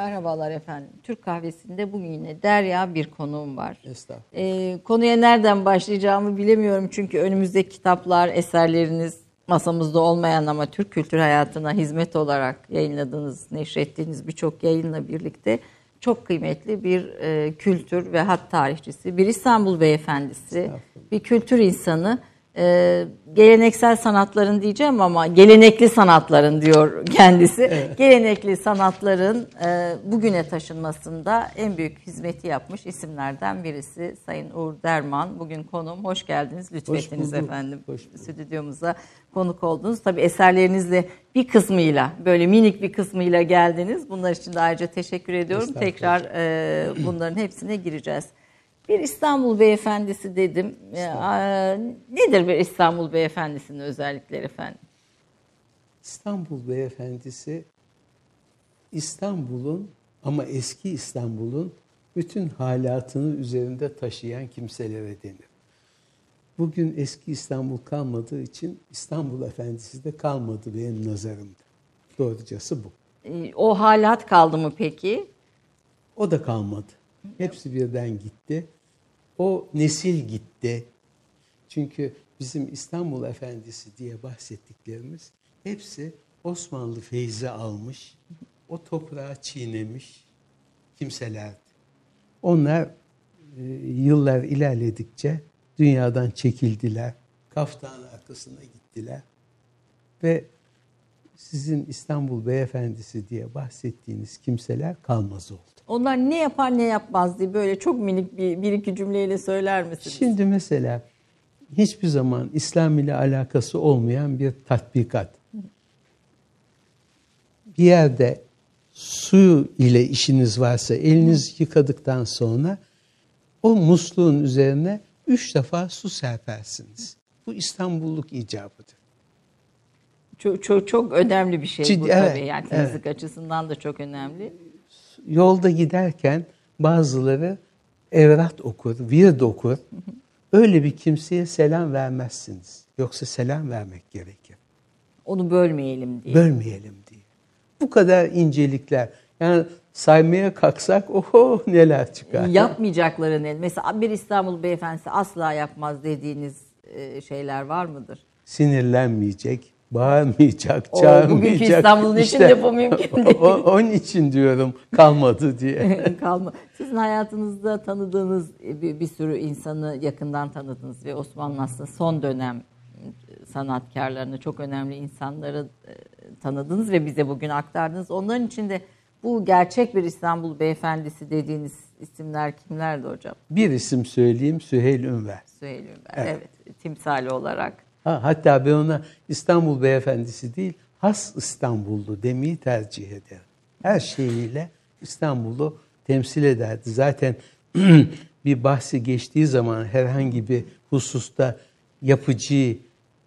Merhabalar efendim. Türk kahvesinde bugün yine Derya bir konuğum var. Estağfurullah. Ee, konuya nereden başlayacağımı bilemiyorum çünkü önümüzde kitaplar, eserleriniz masamızda olmayan ama Türk kültür hayatına hizmet olarak yayınladığınız, neşrettiğiniz birçok yayınla birlikte çok kıymetli bir e, kültür ve hat tarihçisi, bir İstanbul beyefendisi, bir kültür insanı e, geleneksel sanatların diyeceğim ama gelenekli sanatların diyor kendisi. Evet. Gelenekli sanatların e, bugüne taşınmasında en büyük hizmeti yapmış isimlerden birisi Sayın Uğur Derman. Bugün konuğum. Hoş geldiniz. Lütfettiniz efendim. Hoş Stüdyomuza konuk oldunuz. Tabii eserlerinizle bir kısmıyla böyle minik bir kısmıyla geldiniz. Bunlar için de ayrıca teşekkür ediyorum. Tekrar e, bunların hepsine gireceğiz. Bir İstanbul beyefendisi dedim. Ya, nedir bir İstanbul beyefendisinin özellikleri efendim? İstanbul beyefendisi İstanbul'un ama eski İstanbul'un bütün halatını üzerinde taşıyan kimselere denir. Bugün eski İstanbul kalmadığı için İstanbul Efendisi de kalmadı benim nazarımda. Doğrucası bu. E, o halat kaldı mı peki? O da kalmadı. Hepsi birden gitti. O nesil gitti. Çünkü bizim İstanbul Efendisi diye bahsettiklerimiz hepsi Osmanlı feyzi almış, o toprağı çiğnemiş kimselerdi. Onlar e, yıllar ilerledikçe dünyadan çekildiler, kaftan arkasına gittiler ve sizin İstanbul Beyefendisi diye bahsettiğiniz kimseler kalmaz oldu. Onlar ne yapar ne yapmaz diye böyle çok minik bir, bir iki cümleyle söyler misiniz? Şimdi mesela hiçbir zaman İslam ile alakası olmayan bir tatbikat. Bir yerde su ile işiniz varsa eliniz yıkadıktan sonra o musluğun üzerine üç defa su serpersiniz. Bu İstanbulluk icabıdır. Çok, çok, çok önemli bir şey Ciddi, bu tabii. Evet, yani temizlik evet. açısından da çok önemli yolda giderken bazıları evrat okur, vird okur. Öyle bir kimseye selam vermezsiniz. Yoksa selam vermek gerekir. Onu bölmeyelim diye. Bölmeyelim diye. Bu kadar incelikler. Yani saymaya kalksak oho neler çıkar. Yapmayacakları ne? Mesela bir İstanbul beyefendisi asla yapmaz dediğiniz e, şeyler var mıdır? Sinirlenmeyecek, bağırmayacak, o, çağırmayacak. Bugünkü İstanbul'un işte, için de bu mümkün değil. O, onun için diyorum kalmadı diye. Kalma. Sizin hayatınızda tanıdığınız bir, bir sürü insanı yakından tanıdınız ve Osmanlı aslında son dönem sanatkarlarını, çok önemli insanları e, tanıdınız ve bize bugün aktardınız. Onların içinde bu gerçek bir İstanbul beyefendisi dediğiniz isimler kimlerdi hocam? Bir isim söyleyeyim Süheyl Ünver. Süheyl Ünver evet, evet timsali olarak. Ha, hatta ben ona İstanbul beyefendisi değil, has İstanbullu demeyi tercih ederim. Her şeyiyle İstanbul'u temsil ederdi. Zaten bir bahsi geçtiği zaman herhangi bir hususta yapıcı,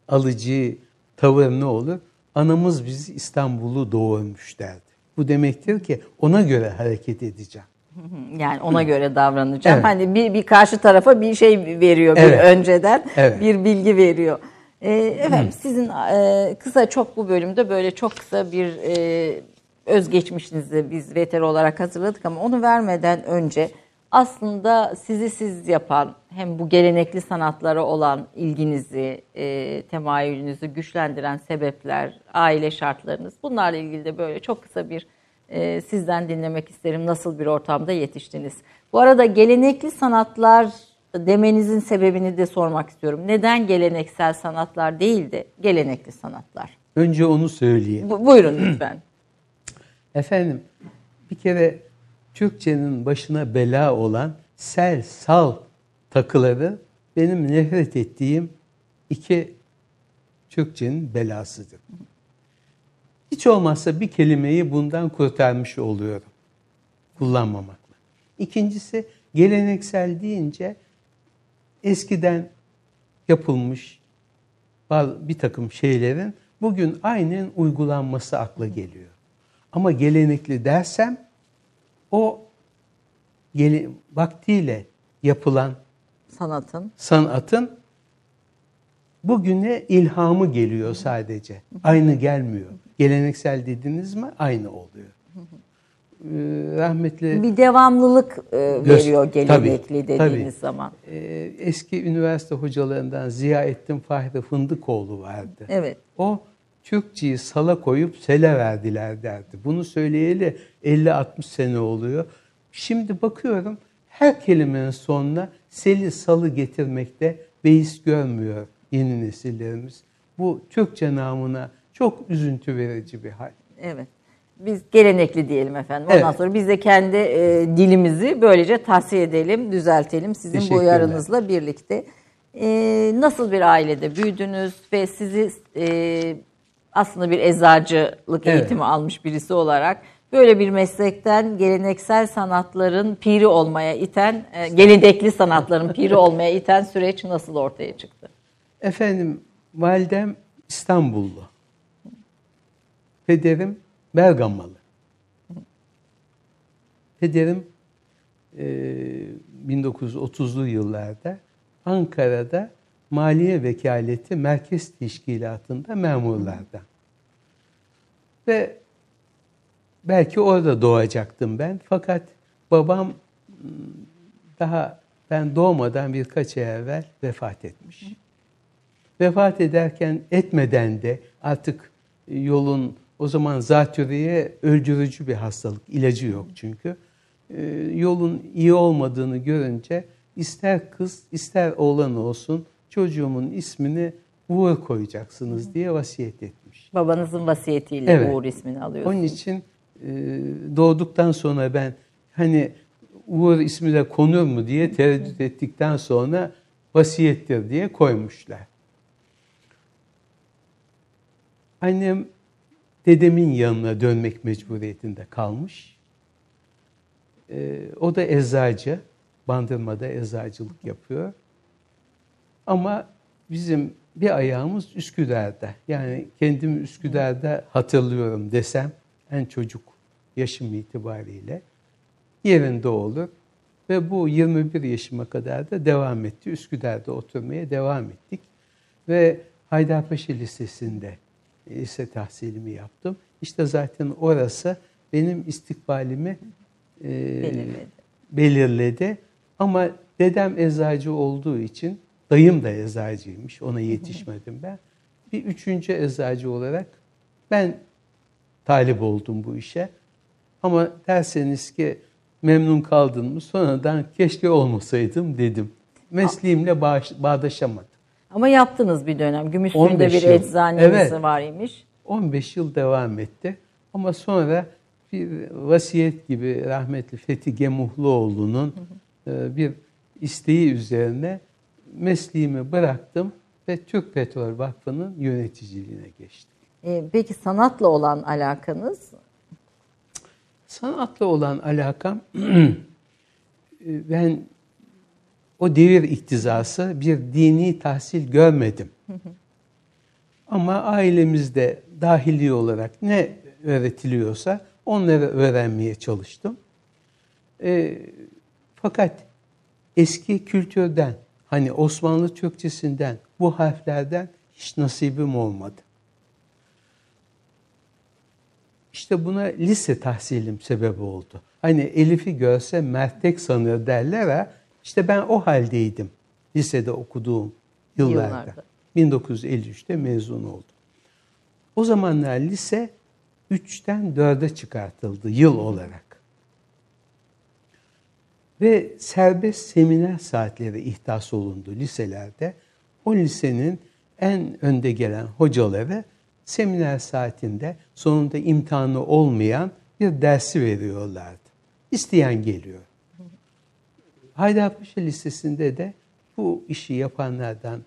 alıcı tavır ne olur? Anamız bizi İstanbul'u doğurmuş derdi. Bu demektir ki ona göre hareket edeceğim. Yani ona göre davranacağım. Evet. Hani bir, bir karşı tarafa bir şey veriyor evet. bir önceden evet. bir bilgi veriyor. E, efendim Hı. sizin e, kısa çok bu bölümde böyle çok kısa bir e, özgeçmişinizi biz veter olarak hazırladık ama onu vermeden önce aslında sizi siz yapan hem bu gelenekli sanatlara olan ilginizi, e, temayülünüzü güçlendiren sebepler, aile şartlarınız bunlarla ilgili de böyle çok kısa bir e, sizden dinlemek isterim. Nasıl bir ortamda yetiştiniz? Bu arada gelenekli sanatlar demenizin sebebini de sormak istiyorum. Neden geleneksel sanatlar değil de gelenekli sanatlar? Önce onu söyleyeyim. Bu, buyurun lütfen. Efendim bir kere Türkçenin başına bela olan sel, sal takıları benim nefret ettiğim iki Türkçenin belasıdır. Hiç olmazsa bir kelimeyi bundan kurtarmış oluyorum. Kullanmamakla. İkincisi geleneksel deyince eskiden yapılmış bir takım şeylerin bugün aynen uygulanması akla geliyor. Ama gelenekli dersem o gele, vaktiyle yapılan sanatın sanatın bugüne ilhamı geliyor sadece. Aynı gelmiyor. Geleneksel dediniz mi aynı oluyor. Rahmetli bir devamlılık e, veriyor gelenekli dediğiniz tabii. zaman. E, eski üniversite hocalarından Ziyaettin Fahri Fındıkoğlu vardı. Evet. O Türkçeyi sala koyup sele verdiler derdi. Bunu söyleyeli 50-60 sene oluyor. Şimdi bakıyorum her kelimenin sonuna seli salı getirmekte beis görmüyor yeni nesillerimiz. Bu Türkçe namına çok üzüntü verici bir hal. Evet. Biz gelenekli diyelim efendim. Ondan evet. sonra biz de kendi e, dilimizi böylece tahsiye edelim, düzeltelim sizin bu uyarınızla birlikte. E, nasıl bir ailede büyüdünüz ve sizi e, aslında bir eczacılık evet. eğitimi almış birisi olarak böyle bir meslekten geleneksel sanatların piri olmaya iten, e, gelenekli sanatların piri olmaya iten süreç nasıl ortaya çıktı? Efendim, validem İstanbullu. Pederim Bergamalı. Pederim e, 1930'lu yıllarda Ankara'da Maliye Vekaleti Merkez Teşkilatı'nda memurlardan. Ve belki orada doğacaktım ben. Fakat babam ıı, daha ben doğmadan birkaç ay evvel vefat etmiş. Vefat ederken etmeden de artık yolun o zaman zatürreye öldürücü bir hastalık, ilacı yok çünkü. Ee, yolun iyi olmadığını görünce ister kız ister oğlan olsun çocuğumun ismini Uğur koyacaksınız diye vasiyet etmiş. Babanızın vasiyetiyle evet. Uğur ismini alıyorsunuz. Onun için e, doğduktan sonra ben hani Uğur ismi de konur mu diye tereddüt ettikten sonra vasiyettir diye koymuşlar. Annem dedemin yanına dönmek mecburiyetinde kalmış. Ee, o da eczacı. Bandırmada eczacılık yapıyor. Ama bizim bir ayağımız Üsküdar'da. Yani kendimi Üsküdar'da hatırlıyorum desem en çocuk yaşım itibariyle yerinde olur. Ve bu 21 yaşıma kadar da devam etti. Üsküdar'da oturmaya devam ettik. Ve Haydarpaşa Lisesi'nde lise tahsilimi yaptım. İşte zaten orası benim istikbalimi e, belirledi. belirledi. Ama dedem eczacı olduğu için dayım da eczacıymış. Ona yetişmedim ben. Bir üçüncü eczacı olarak ben talip oldum bu işe. Ama derseniz ki memnun kaldın mı sonradan keşke olmasaydım dedim. Mesleğimle bağdaşamadım. Ama yaptınız bir dönem. Gümüşsuyu'da bir yıl. eczaneniz evet. var imiş. 15 yıl devam etti. Ama sonra bir vasiyet gibi rahmetli Fethi Gemuhluoğlu'nun e, bir isteği üzerine mesleğimi bıraktım ve Türk Petrol Vakfı'nın yöneticiliğine geçtim. E, peki sanatla olan alakanız? Sanatla olan alakam e, ben o devir iktizası bir dini tahsil görmedim. Ama ailemizde dahili olarak ne öğretiliyorsa onları öğrenmeye çalıştım. E, fakat eski kültürden, hani Osmanlı Türkçesinden, bu harflerden hiç nasibim olmadı. İşte buna lise tahsilim sebep oldu. Hani Elif'i görse mertek sanır derler ha. İşte ben o haldeydim lisede okuduğum yıllarda. yıllarda. 1953'te mezun oldum. O zamanlar lise 3'ten 4'e çıkartıldı yıl olarak. Ve serbest seminer saatleri ihdas olundu liselerde. O lisenin en önde gelen hocaları seminer saatinde sonunda imtihanı olmayan bir dersi veriyorlardı. İsteyen geliyor. Haydarpaşa listesinde de bu işi yapanlardan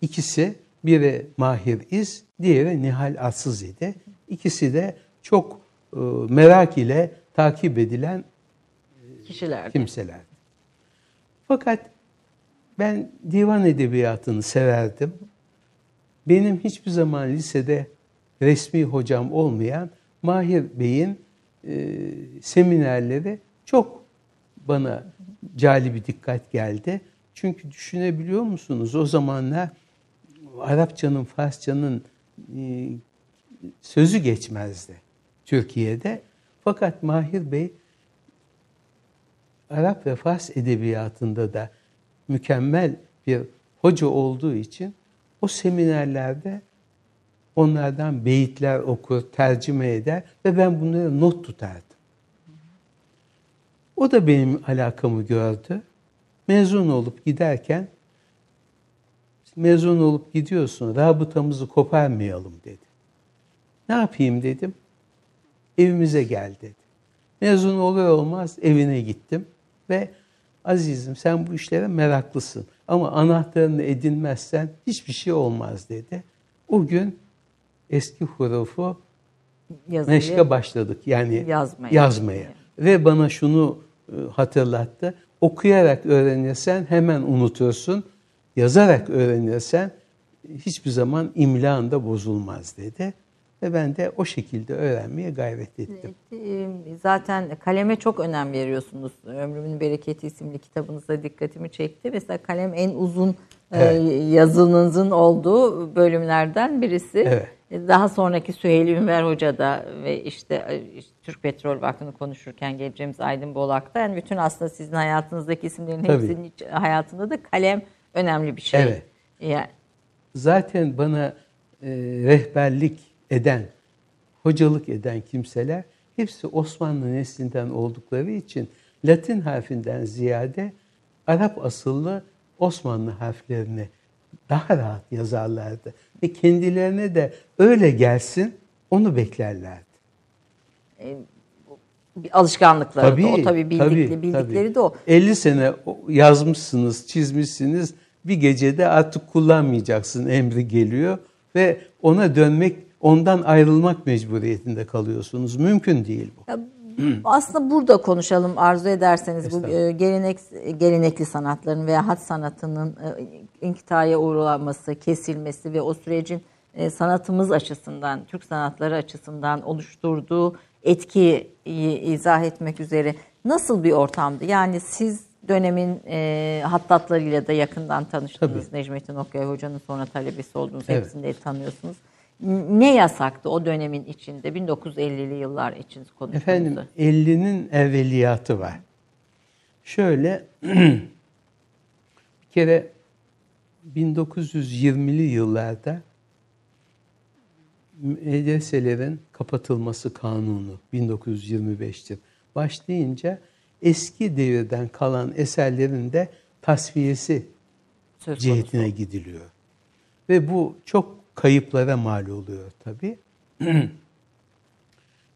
ikisi biri Mahir İz, diğeri Nihal Atsız idi. İkisi de çok e, merak ile takip edilen Kişilerdi. kimseler. Fakat ben divan edebiyatını severdim. Benim hiçbir zaman lisede resmi hocam olmayan Mahir Bey'in e, seminerleri çok bana cali bir dikkat geldi. Çünkü düşünebiliyor musunuz o zamanlar Arapçanın, Farsçanın e, sözü geçmezdi Türkiye'de. Fakat Mahir Bey Arap ve Fars edebiyatında da mükemmel bir hoca olduğu için o seminerlerde onlardan beyitler okur, tercüme eder ve ben bunları not tutardım. O da benim alakamı gördü. Mezun olup giderken mezun olup gidiyorsun, rabıtamızı koparmayalım dedi. Ne yapayım dedim. Evimize gel dedi. Mezun olur olmaz evine gittim ve azizim sen bu işlere meraklısın ama anahtarını edinmezsen hiçbir şey olmaz dedi. O gün eski hurufu Yazıyı meşke başladık yani yazmaya. yazmaya. Ve bana şunu e, hatırlattı. Okuyarak öğrenirsen hemen unutursun. Yazarak öğrenirsen hiçbir zaman imlağında bozulmaz dedi. Ve ben de o şekilde öğrenmeye gayret ettim. Ee, Zaten kaleme çok önem veriyorsunuz. Ömrümün Bereketi isimli kitabınızda dikkatimi çekti. Mesela kalem en uzun e, Evet. yazınızın olduğu bölümlerden birisi. Evet. E, Daha sonraki Süheyl Ünver Hoca da ve işte e, işte Türk Petrol Vakfı'nı konuşurken geleceğimiz Aydın Bolak'ta yani bütün aslında sizin hayatınızdaki isimlerin Tabii. hepsinin hayatında da kalem önemli bir şey. Evet. Yani, Zaten bana e, rehberlik eden, hocalık eden kimseler hepsi Osmanlı neslinden oldukları için Latin harfinden ziyade Arap asıllı Osmanlı harflerini daha rahat yazarlardı. Ve kendilerine de öyle gelsin onu beklerlerdi. bir alışkanlıkları da o tabii bildikleri, bildikleri tabii. de o. 50 sene yazmışsınız, çizmişsiniz. Bir gecede artık kullanmayacaksın emri geliyor ve ona dönmek, ondan ayrılmak mecburiyetinde kalıyorsunuz. Mümkün değil bu. Ya, Aslında burada konuşalım arzu ederseniz bu e, gelenek gelenekli sanatların veya hat sanatının e, inkitaya uğraması, kesilmesi ve o sürecin e, sanatımız açısından, Türk sanatları açısından oluşturduğu etkiyi izah etmek üzere nasıl bir ortamdı? Yani siz dönemin e, hattatlarıyla da yakından tanıştınız. Tabii. Necmettin Okay Hoca'nın sonra talebesi oldunuz. Evet. Hepsini de tanıyorsunuz. Ne yasaktı o dönemin içinde 1950'li yıllar için konuştuğumuzda? Efendim 50'nin evveliyatı var. Şöyle bir kere 1920'li yıllarda medreselerin kapatılması kanunu 1925'tir. Başlayınca eski devirden kalan eserlerin de tasfiyesi Söz cihetine konusu. gidiliyor. Ve bu çok kayıplara mal oluyor tabii.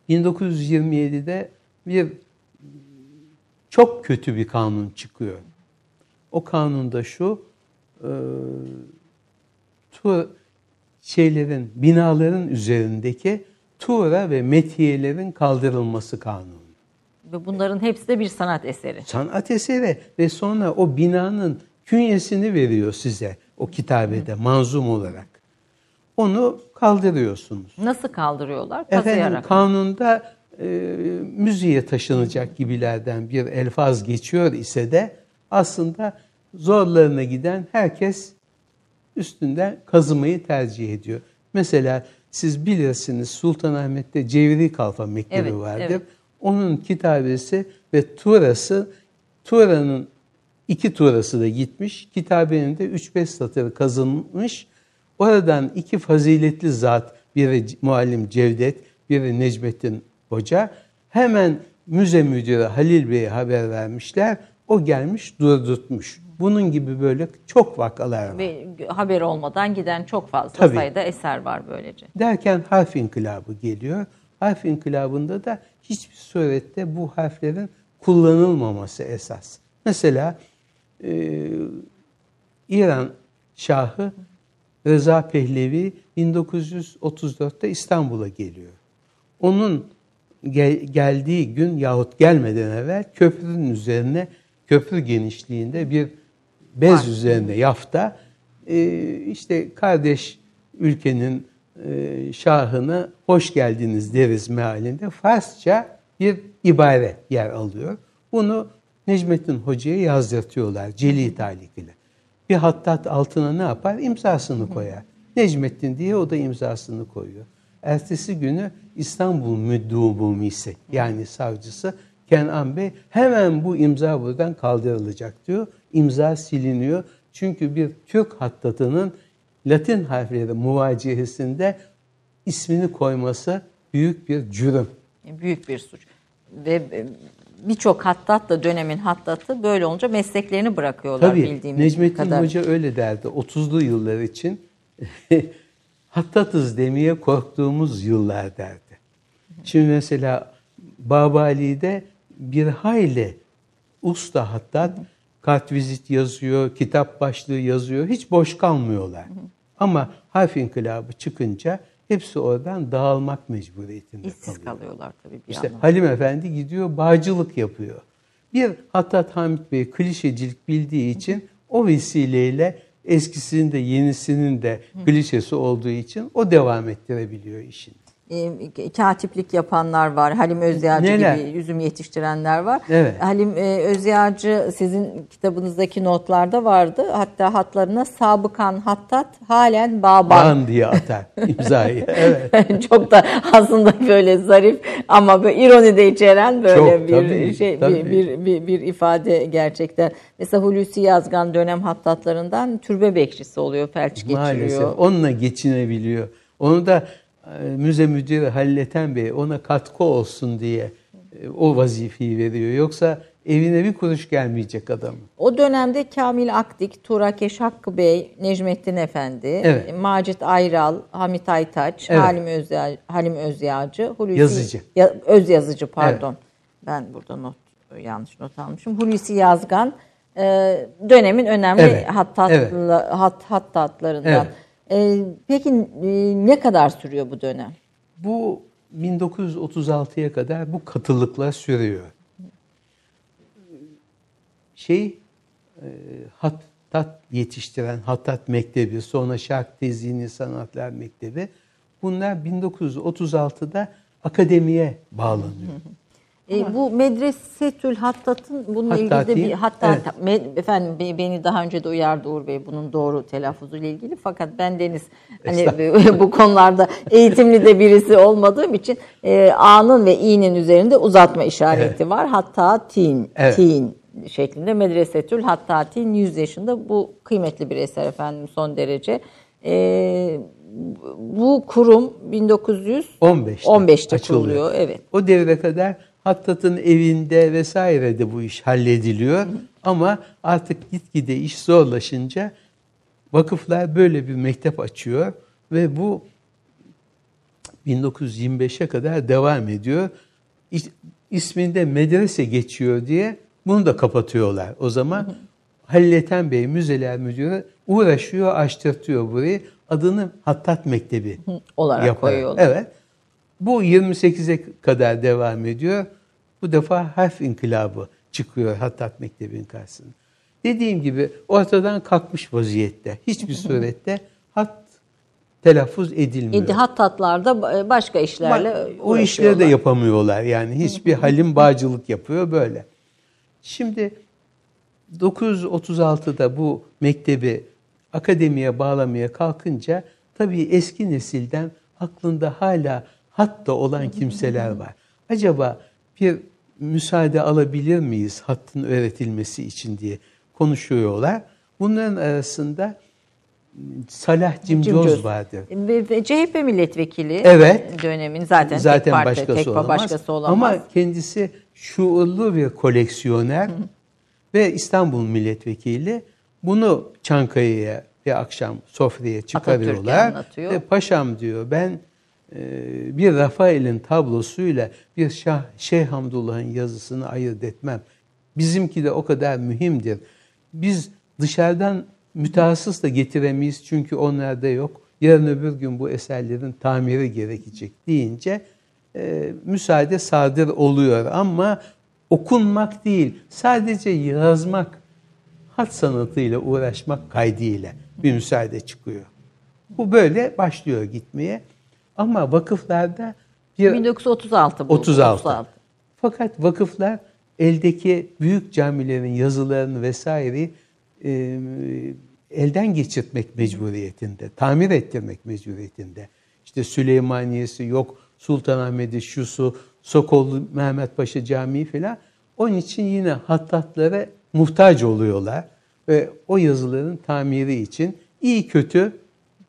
1927'de bir çok kötü bir kanun çıkıyor. O kanunda şu e, tu şeylerin binaların üzerindeki tuğra ve metiyelerin kaldırılması kanunu. Ve bunların hepsi de bir sanat eseri. Sanat eseri ve sonra o binanın künyesini veriyor size o kitabede manzum olarak. Onu kaldırıyorsunuz. Nasıl kaldırıyorlar? Efendim Kazıyarak. kanunda e, müziğe taşınacak gibilerden bir elfaz geçiyor ise de aslında zorlarına giden herkes üstünden kazımayı tercih ediyor. Mesela siz bilirsiniz Sultanahmet'te Cevri Kalfa Mektebi Evet, vardır. evet. Onun kitabesi ve Tuğrası, Tuğra'nın iki Tuğrası da gitmiş. Kitabenin de 3-5 satırı kazınmış. Oradan iki faziletli zat, biri muallim Cevdet, biri Necmettin Hoca. Hemen müze müdürü Halil Bey'e haber vermişler. O gelmiş durdurtmuş. Bunun gibi böyle çok vakalar var. Ve haber olmadan giden çok fazla Tabii. sayıda eser var böylece. Derken harf inkılabı geliyor. Harf inkılabında da hiçbir surette bu harflerin kullanılmaması esas. Mesela e, İran Şahı Rıza Pehlevi 1934'te İstanbul'a geliyor. Onun gel- geldiği gün yahut gelmeden evvel köprünün üzerine köprü genişliğinde bir bez Var. üzerinde yafta e, işte kardeş ülkenin e, şahına hoş geldiniz deriz mealinde Farsça bir ibare yer alıyor. Bunu Necmettin Hoca'ya yazdırtıyorlar Celi Talik ile. Bir hattat altına ne yapar? İmzasını koyar. Necmettin diye o da imzasını koyuyor. Ertesi günü İstanbul Müddubumisi yani savcısı Kenan Bey hemen bu imza buradan kaldırılacak diyor. İmza siliniyor. Çünkü bir Türk hattatının Latin harfleri muvacihesinde ismini koyması büyük bir cürüm. Büyük bir suç. Ve e, birçok hattat da dönemin hattatı böyle olunca mesleklerini bırakıyorlar Tabii bildiğimiz Necmettin kadar. Hoca öyle derdi. 30'lu yıllar için hattatız demeye korktuğumuz yıllar derdi. Şimdi mesela Babali'de bir hayli usta hattat kartvizit yazıyor, kitap başlığı yazıyor. Hiç boş kalmıyorlar. Ama harf inkılabı çıkınca hepsi oradan dağılmak mecburiyetinde İşsiz kalıyor. kalıyorlar tabii bir İşte yandan. Halim Efendi gidiyor bağcılık yapıyor. Bir Hattat Hamit Bey klişecilik bildiği için o vesileyle eskisinin de yenisinin de klişesi olduğu için o devam ettirebiliyor işini. E, katiplik yapanlar var. Halim Özyağcı Neler? gibi üzüm yetiştirenler var. Evet. Halim e, Özyağcı sizin kitabınızdaki notlarda vardı. Hatta hatlarına sabıkan hattat halen baban. Ban diye atar imzayı. Evet. Çok da aslında böyle zarif ama böyle ironi de içeren böyle Çok, bir tabii, şey tabii. Bir, bir, bir, bir ifade gerçekten. Mesela Hulusi Yazgan dönem hattatlarından türbe bekçisi oluyor, felç geçiriyor. Maalesef onunla geçinebiliyor. Onu da müze müdürü Halil Bey ona katkı olsun diye e, o vazifeyi veriyor. Yoksa evine bir kuruş gelmeyecek adam. O dönemde Kamil Akdik, Turakeş Hakkı Bey, Necmettin Efendi, Evet. Macit Ayral, Hamit Aytaç, Evet. Halim Özya Halim Özyağcı, Hulusi Yazıcı. Ya, öz yazıcı pardon. Ben burada not yanlış not almışım. Hulusi Yazgan e, dönemin önemli Evet, hattat, evet. hat, hattatlarından. E, peki e, ne kadar sürüyor bu dönem? Bu 1936'ya kadar bu katılıkla sürüyor. Şey e, hattat yetiştiren Hattat Mektebi, sonra Şark Tezini Sanatlar Mektebi bunlar 1936'da akademiye bağlanıyor. E, bu Medresetül Hattat'ın bununla Hattati, ilgili de bir hatta evet. me- efendim be- beni daha önce de uyardı Uğur Bey bunun doğru telaffuzuyla ilgili fakat ben Deniz hani bu konularda eğitimli de birisi olmadığım için e, A'nın ve İ'nin üzerinde uzatma işareti var. Hatta tin, Evet. tin şeklinde Medresetül Hattatin 100 yaşında bu kıymetli bir eser efendim son derece. E, bu kurum 1915'te 15'te, kuruluyor. Evet. O devre kadar Hattat'ın evinde vesaire de bu iş hallediliyor. Ama artık gitgide iş zorlaşınca vakıflar böyle bir mektep açıyor ve bu 1925'e kadar devam ediyor. İs- İsminde medrese geçiyor diye bunu da kapatıyorlar. O zaman Halil Ethem Bey Müzeler Müdürü uğraşıyor, açtırtıyor burayı. Adını Hattat Mektebi olarak yaparak. koyuyorlar. Evet. Bu 28'e kadar devam ediyor. Bu defa harf inkılabı çıkıyor Hattat Mektebi'nin karşısına. Dediğim gibi ortadan kalkmış vaziyette. Hiçbir surette hat telaffuz edilmiyor. İdi hattatlarda başka işlerle Ba- o işleri de yapamıyorlar yani. Hiçbir halim bağcılık yapıyor böyle. Şimdi 936'da bu mektebi akademiye bağlamaya kalkınca tabii eski nesilden aklında hala hatta olan kimseler var. Acaba bir müsaade alabilir miyiz hattın öğretilmesi için diye konuşuyorlar. Bunların arasında Salah Cimcoz Cimcoz. ve CHP milletvekili Evet. dönemin zaten, Zaten tek parti, başkası tek olamaz. başkası olamaz. Ama kendisi şuurlu bir koleksiyoner ve İstanbul milletvekili. Bunu Çankaya'ya bir akşam sofraya çıkarıyorlar. Ve paşam diyor ben bir Rafael'in tablosuyla bir Şah, Şeyh Hamdullah'ın yazısını ayırt etmem. Bizimki de o kadar mühimdir. Biz dışarıdan mütehassıs da getiremeyiz çünkü onlarda yok. Yarın öbür gün bu eserlerin tamiri gerekecek deyince e, müsaade sadır oluyor ama okunmak değil sadece yazmak hat sanatıyla uğraşmak kaydıyla bir müsaade çıkıyor. Bu böyle başlıyor gitmeye. Ama vakıflarda bir 1936 bu. 36. Fakat vakıflar eldeki büyük camilerin yazılarını vesaireyi e, elden geçirtmek mecburiyetinde, tamir ettirmek mecburiyetinde. işte Süleymaniyesi yok, Sultanahmet'i, şusu, Sokollu Mehmet Paşa Camii falan. Onun için yine hattatlara muhtaç oluyorlar. Ve o yazıların tamiri için iyi kötü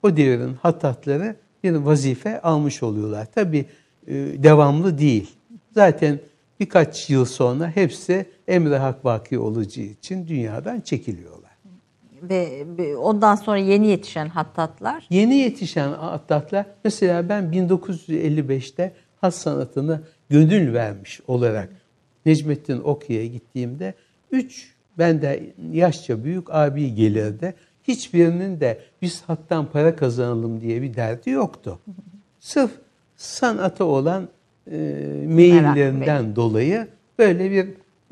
o devrin hattatları bir vazife almış oluyorlar. Tabi e, devamlı değil. Zaten birkaç yıl sonra hepsi emre hak vaki olacağı için dünyadan çekiliyorlar. Ve ondan sonra yeni yetişen hattatlar? Yeni yetişen hattatlar, mesela ben 1955'te hat sanatını gönül vermiş olarak Necmettin Oku'ya gittiğimde üç bende yaşça büyük abi gelirdi. Hiçbirinin de biz hattan para kazanalım diye bir derdi yoktu. Sırf sanata olan e, meyillerinden dolayı böyle bir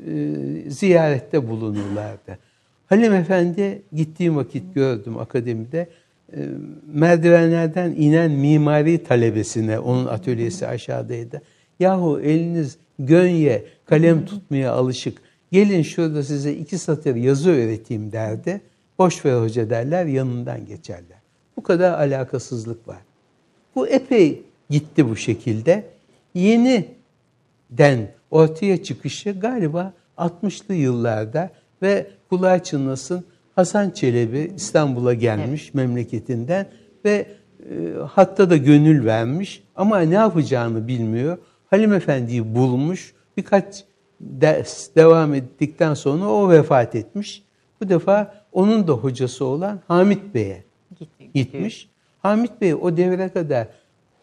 e, ziyarette bulunurlardı. Halim Efendi gittiğim vakit gördüm akademide. E, merdivenlerden inen mimari talebesine, onun atölyesi aşağıdaydı. Yahu eliniz gönye, kalem tutmaya alışık. Gelin şurada size iki satır yazı öğreteyim derdi. Boş ver hoca derler, yanından geçerler. Bu kadar alakasızlık var. Bu epey gitti bu şekilde. Yeniden ortaya çıkışı galiba 60'lı yıllarda ve kulağa çınlasın Hasan Çelebi İstanbul'a gelmiş evet. memleketinden ve e, hatta da gönül vermiş ama ne yapacağını bilmiyor. Halim Efendi'yi bulmuş. Birkaç ders devam ettikten sonra o vefat etmiş. Bu defa onun da hocası olan Hamit Bey'e gitmiş. Hamit Bey o devre kadar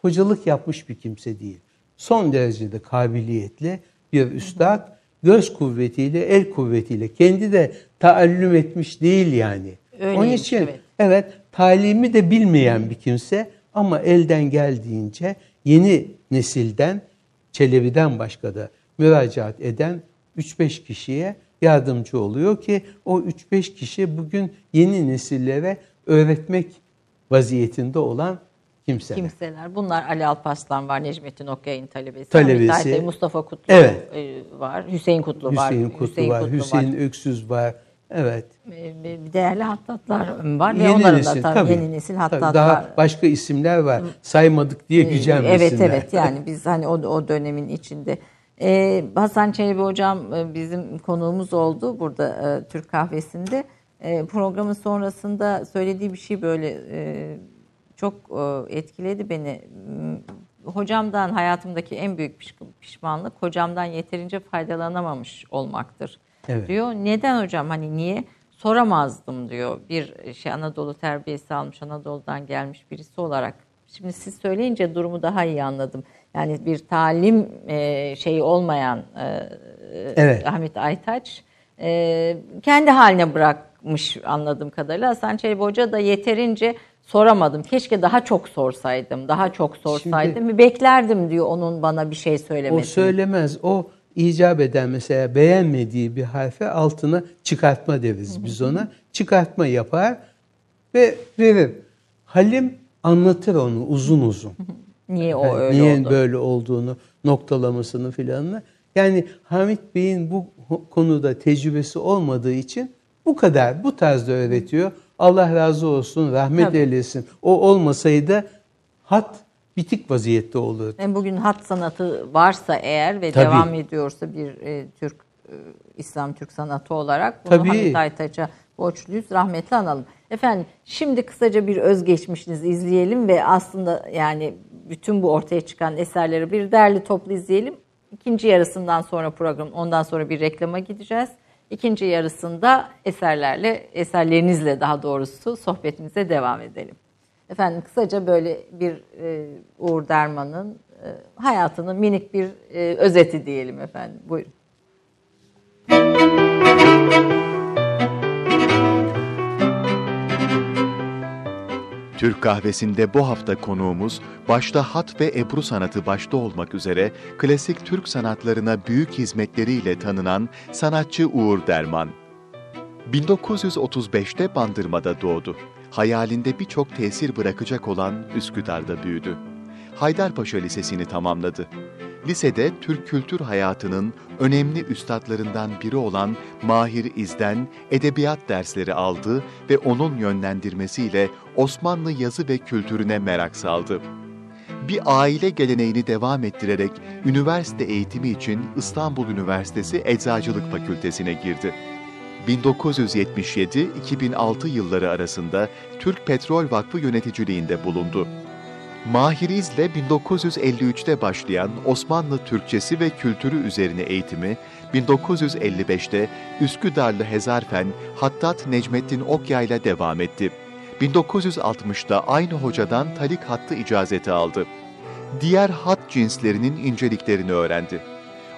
hocalık yapmış bir kimse değil. Son derecede kabiliyetli bir üstad, göz kuvvetiyle, el kuvvetiyle kendi de taallüm etmiş değil yani. Öyleymiş, Onun için evet. evet talimi de bilmeyen bir kimse ama elden geldiğince yeni nesilden Çelebi'den başka da müracaat eden 3-5 kişiye yardımcı oluyor ki o 3-5 kişi bugün yeni nesillere öğretmek vaziyetinde olan kimseler. Kimseler. Bunlar Ali Alparslan var, Necmettin Okyay'ın talebesi. Talebesi. Mustafa Kutlu evet. E, var, Hüseyin Kutlu Hüseyin var. Hüseyin Kutlu var, Hüseyin var. Öksüz var. Evet. Bir değerli hattatlar var yeni ve onların nesil, da tabii, yeni nesil hattat tabii, daha başka isimler var. Saymadık diye gücenmesinler. Evet evet yani biz hani o, o dönemin içinde. Ee, Hasan Çelebi hocam e, bizim konuğumuz oldu burada e, Türk kahvesinde. E, programın sonrasında söylediği bir şey böyle e, çok e, etkiledi beni. Hocamdan hayatımdaki en büyük pişmanlık hocamdan yeterince faydalanamamış olmaktır evet. diyor. Neden hocam hani niye? Soramazdım diyor. Bir şey Anadolu terbiyesi almış, Anadolu'dan gelmiş birisi olarak. Şimdi siz söyleyince durumu daha iyi anladım. Yani bir talim e, şeyi olmayan e, evet. Ahmet Aytaç e, kendi haline bırakmış anladığım kadarıyla. Hasan Çelebi Hoca da yeterince soramadım. Keşke daha çok sorsaydım, daha çok sorsaydım. Şimdi, beklerdim diyor onun bana bir şey söylemesini. O söylemez. O icap eden mesela beğenmediği bir harfe altına çıkartma deriz biz ona. Çıkartma yapar ve verir. Halim anlatır onu uzun uzun. Niye o yani öyle niye oldu? böyle olduğunu, noktalamasını filanını. Yani Hamit Bey'in bu konuda tecrübesi olmadığı için bu kadar, bu tarzda öğretiyor. Allah razı olsun, rahmet Tabii. eylesin. O olmasaydı hat bitik vaziyette olurdu. Yani bugün hat sanatı varsa eğer ve Tabii. devam ediyorsa bir e, Türk e, İslam Türk sanatı olarak bunu Tabii. Hamit Aytaç'a borçluyuz. Rahmetli analım. Efendim şimdi kısaca bir özgeçmişinizi izleyelim ve aslında yani bütün bu ortaya çıkan eserleri bir derli toplu izleyelim. İkinci yarısından sonra program, ondan sonra bir reklama gideceğiz. İkinci yarısında eserlerle, eserlerinizle daha doğrusu sohbetimize devam edelim. Efendim kısaca böyle bir e, Uğur Derman'ın e, hayatının minik bir e, özeti diyelim efendim. Buyurun. Türk kahvesinde bu hafta konuğumuz başta hat ve ebru sanatı başta olmak üzere klasik Türk sanatlarına büyük hizmetleriyle tanınan sanatçı Uğur Derman. 1935'te Bandırma'da doğdu. Hayalinde birçok tesir bırakacak olan Üsküdar'da büyüdü. Haydarpaşa Lisesi'ni tamamladı lisede Türk kültür hayatının önemli üstadlarından biri olan Mahir İz'den edebiyat dersleri aldı ve onun yönlendirmesiyle Osmanlı yazı ve kültürüne merak saldı. bir aile geleneğini devam ettirerek üniversite eğitimi için İstanbul Üniversitesi Eczacılık Fakültesine girdi. 1977-2006 yılları arasında Türk Petrol Vakfı yöneticiliğinde bulundu. Mahiriz'le 1953'te başlayan Osmanlı Türkçesi ve kültürü üzerine eğitimi 1955'te Üsküdarlı Hezarfen Hattat Necmettin Okya ile devam etti. 1960'da aynı hocadan talik hattı icazeti aldı. Diğer hat cinslerinin inceliklerini öğrendi.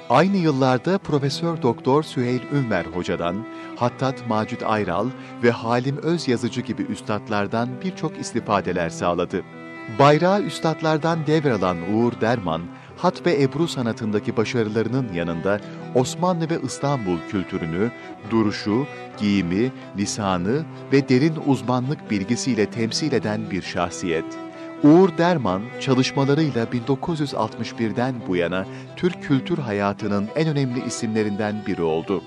Aynı yıllarda Profesör Doktor Süheyl Ünver hocadan, Hattat Macit Ayral ve Halim Öz yazıcı gibi üstadlardan birçok istifadeler sağladı. Bayrağı üstadlardan devralan Uğur Derman, hat ve ebru sanatındaki başarılarının yanında Osmanlı ve İstanbul kültürünü, duruşu, giyimi, lisanı ve derin uzmanlık bilgisiyle temsil eden bir şahsiyet. Uğur Derman çalışmalarıyla 1961'den bu yana Türk kültür hayatının en önemli isimlerinden biri oldu.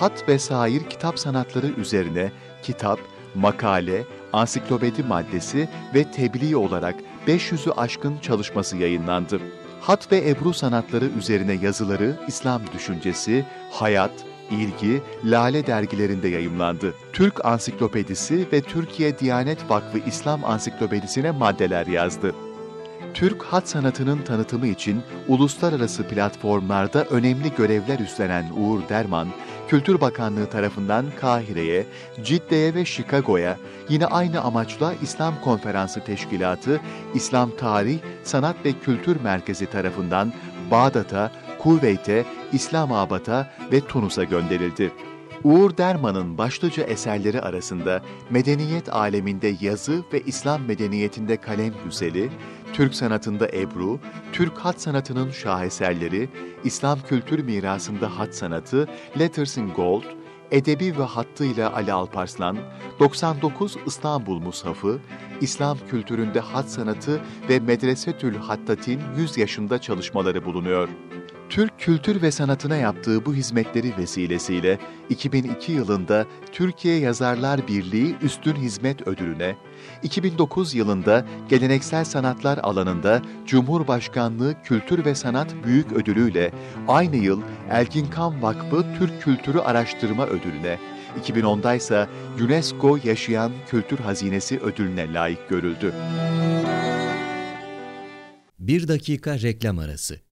Hat ve sair kitap sanatları üzerine kitap, makale, ansiklopedi maddesi ve tebliğ olarak 500'ü aşkın çalışması yayınlandı. Hat ve Ebru sanatları üzerine yazıları İslam düşüncesi, hayat, ilgi, Lale dergilerinde yayımlandı. Türk Ansiklopedisi ve Türkiye Diyanet Vakfı İslam Ansiklopedisine maddeler yazdı. Türk hat sanatının tanıtımı için uluslararası platformlarda önemli görevler üstlenen Uğur Derman, Kültür Bakanlığı tarafından Kahire'ye, Cidde'ye ve Chicago'ya yine aynı amaçla İslam Konferansı Teşkilatı, İslam Tarih, Sanat ve Kültür Merkezi tarafından Bağdat'a, Kuveyt'e, İslamabad'a ve Tunus'a gönderildi. Uğur Derman'ın başlıca eserleri arasında medeniyet aleminde yazı ve İslam medeniyetinde kalem güzeli, Türk sanatında Ebru, Türk hat sanatının şaheserleri, İslam kültür mirasında hat sanatı, Letters in Gold, edebi ve hattıyla Ali Alparslan, 99 İstanbul Mushafı, İslam kültüründe hat sanatı ve Medresetül Hattatin 100 yaşında çalışmaları bulunuyor. Türk kültür ve sanatına yaptığı bu hizmetleri vesilesiyle 2002 yılında Türkiye Yazarlar Birliği Üstün Hizmet Ödülüne, 2009 yılında geleneksel sanatlar alanında Cumhurbaşkanlığı Kültür ve Sanat Büyük Ödülüyle aynı yıl Elkin Kan Vakfı Türk Kültürü Araştırma Ödülüne, 2010'da ise UNESCO Yaşayan Kültür Hazinesi ödülüne layık görüldü. Bir dakika reklam arası.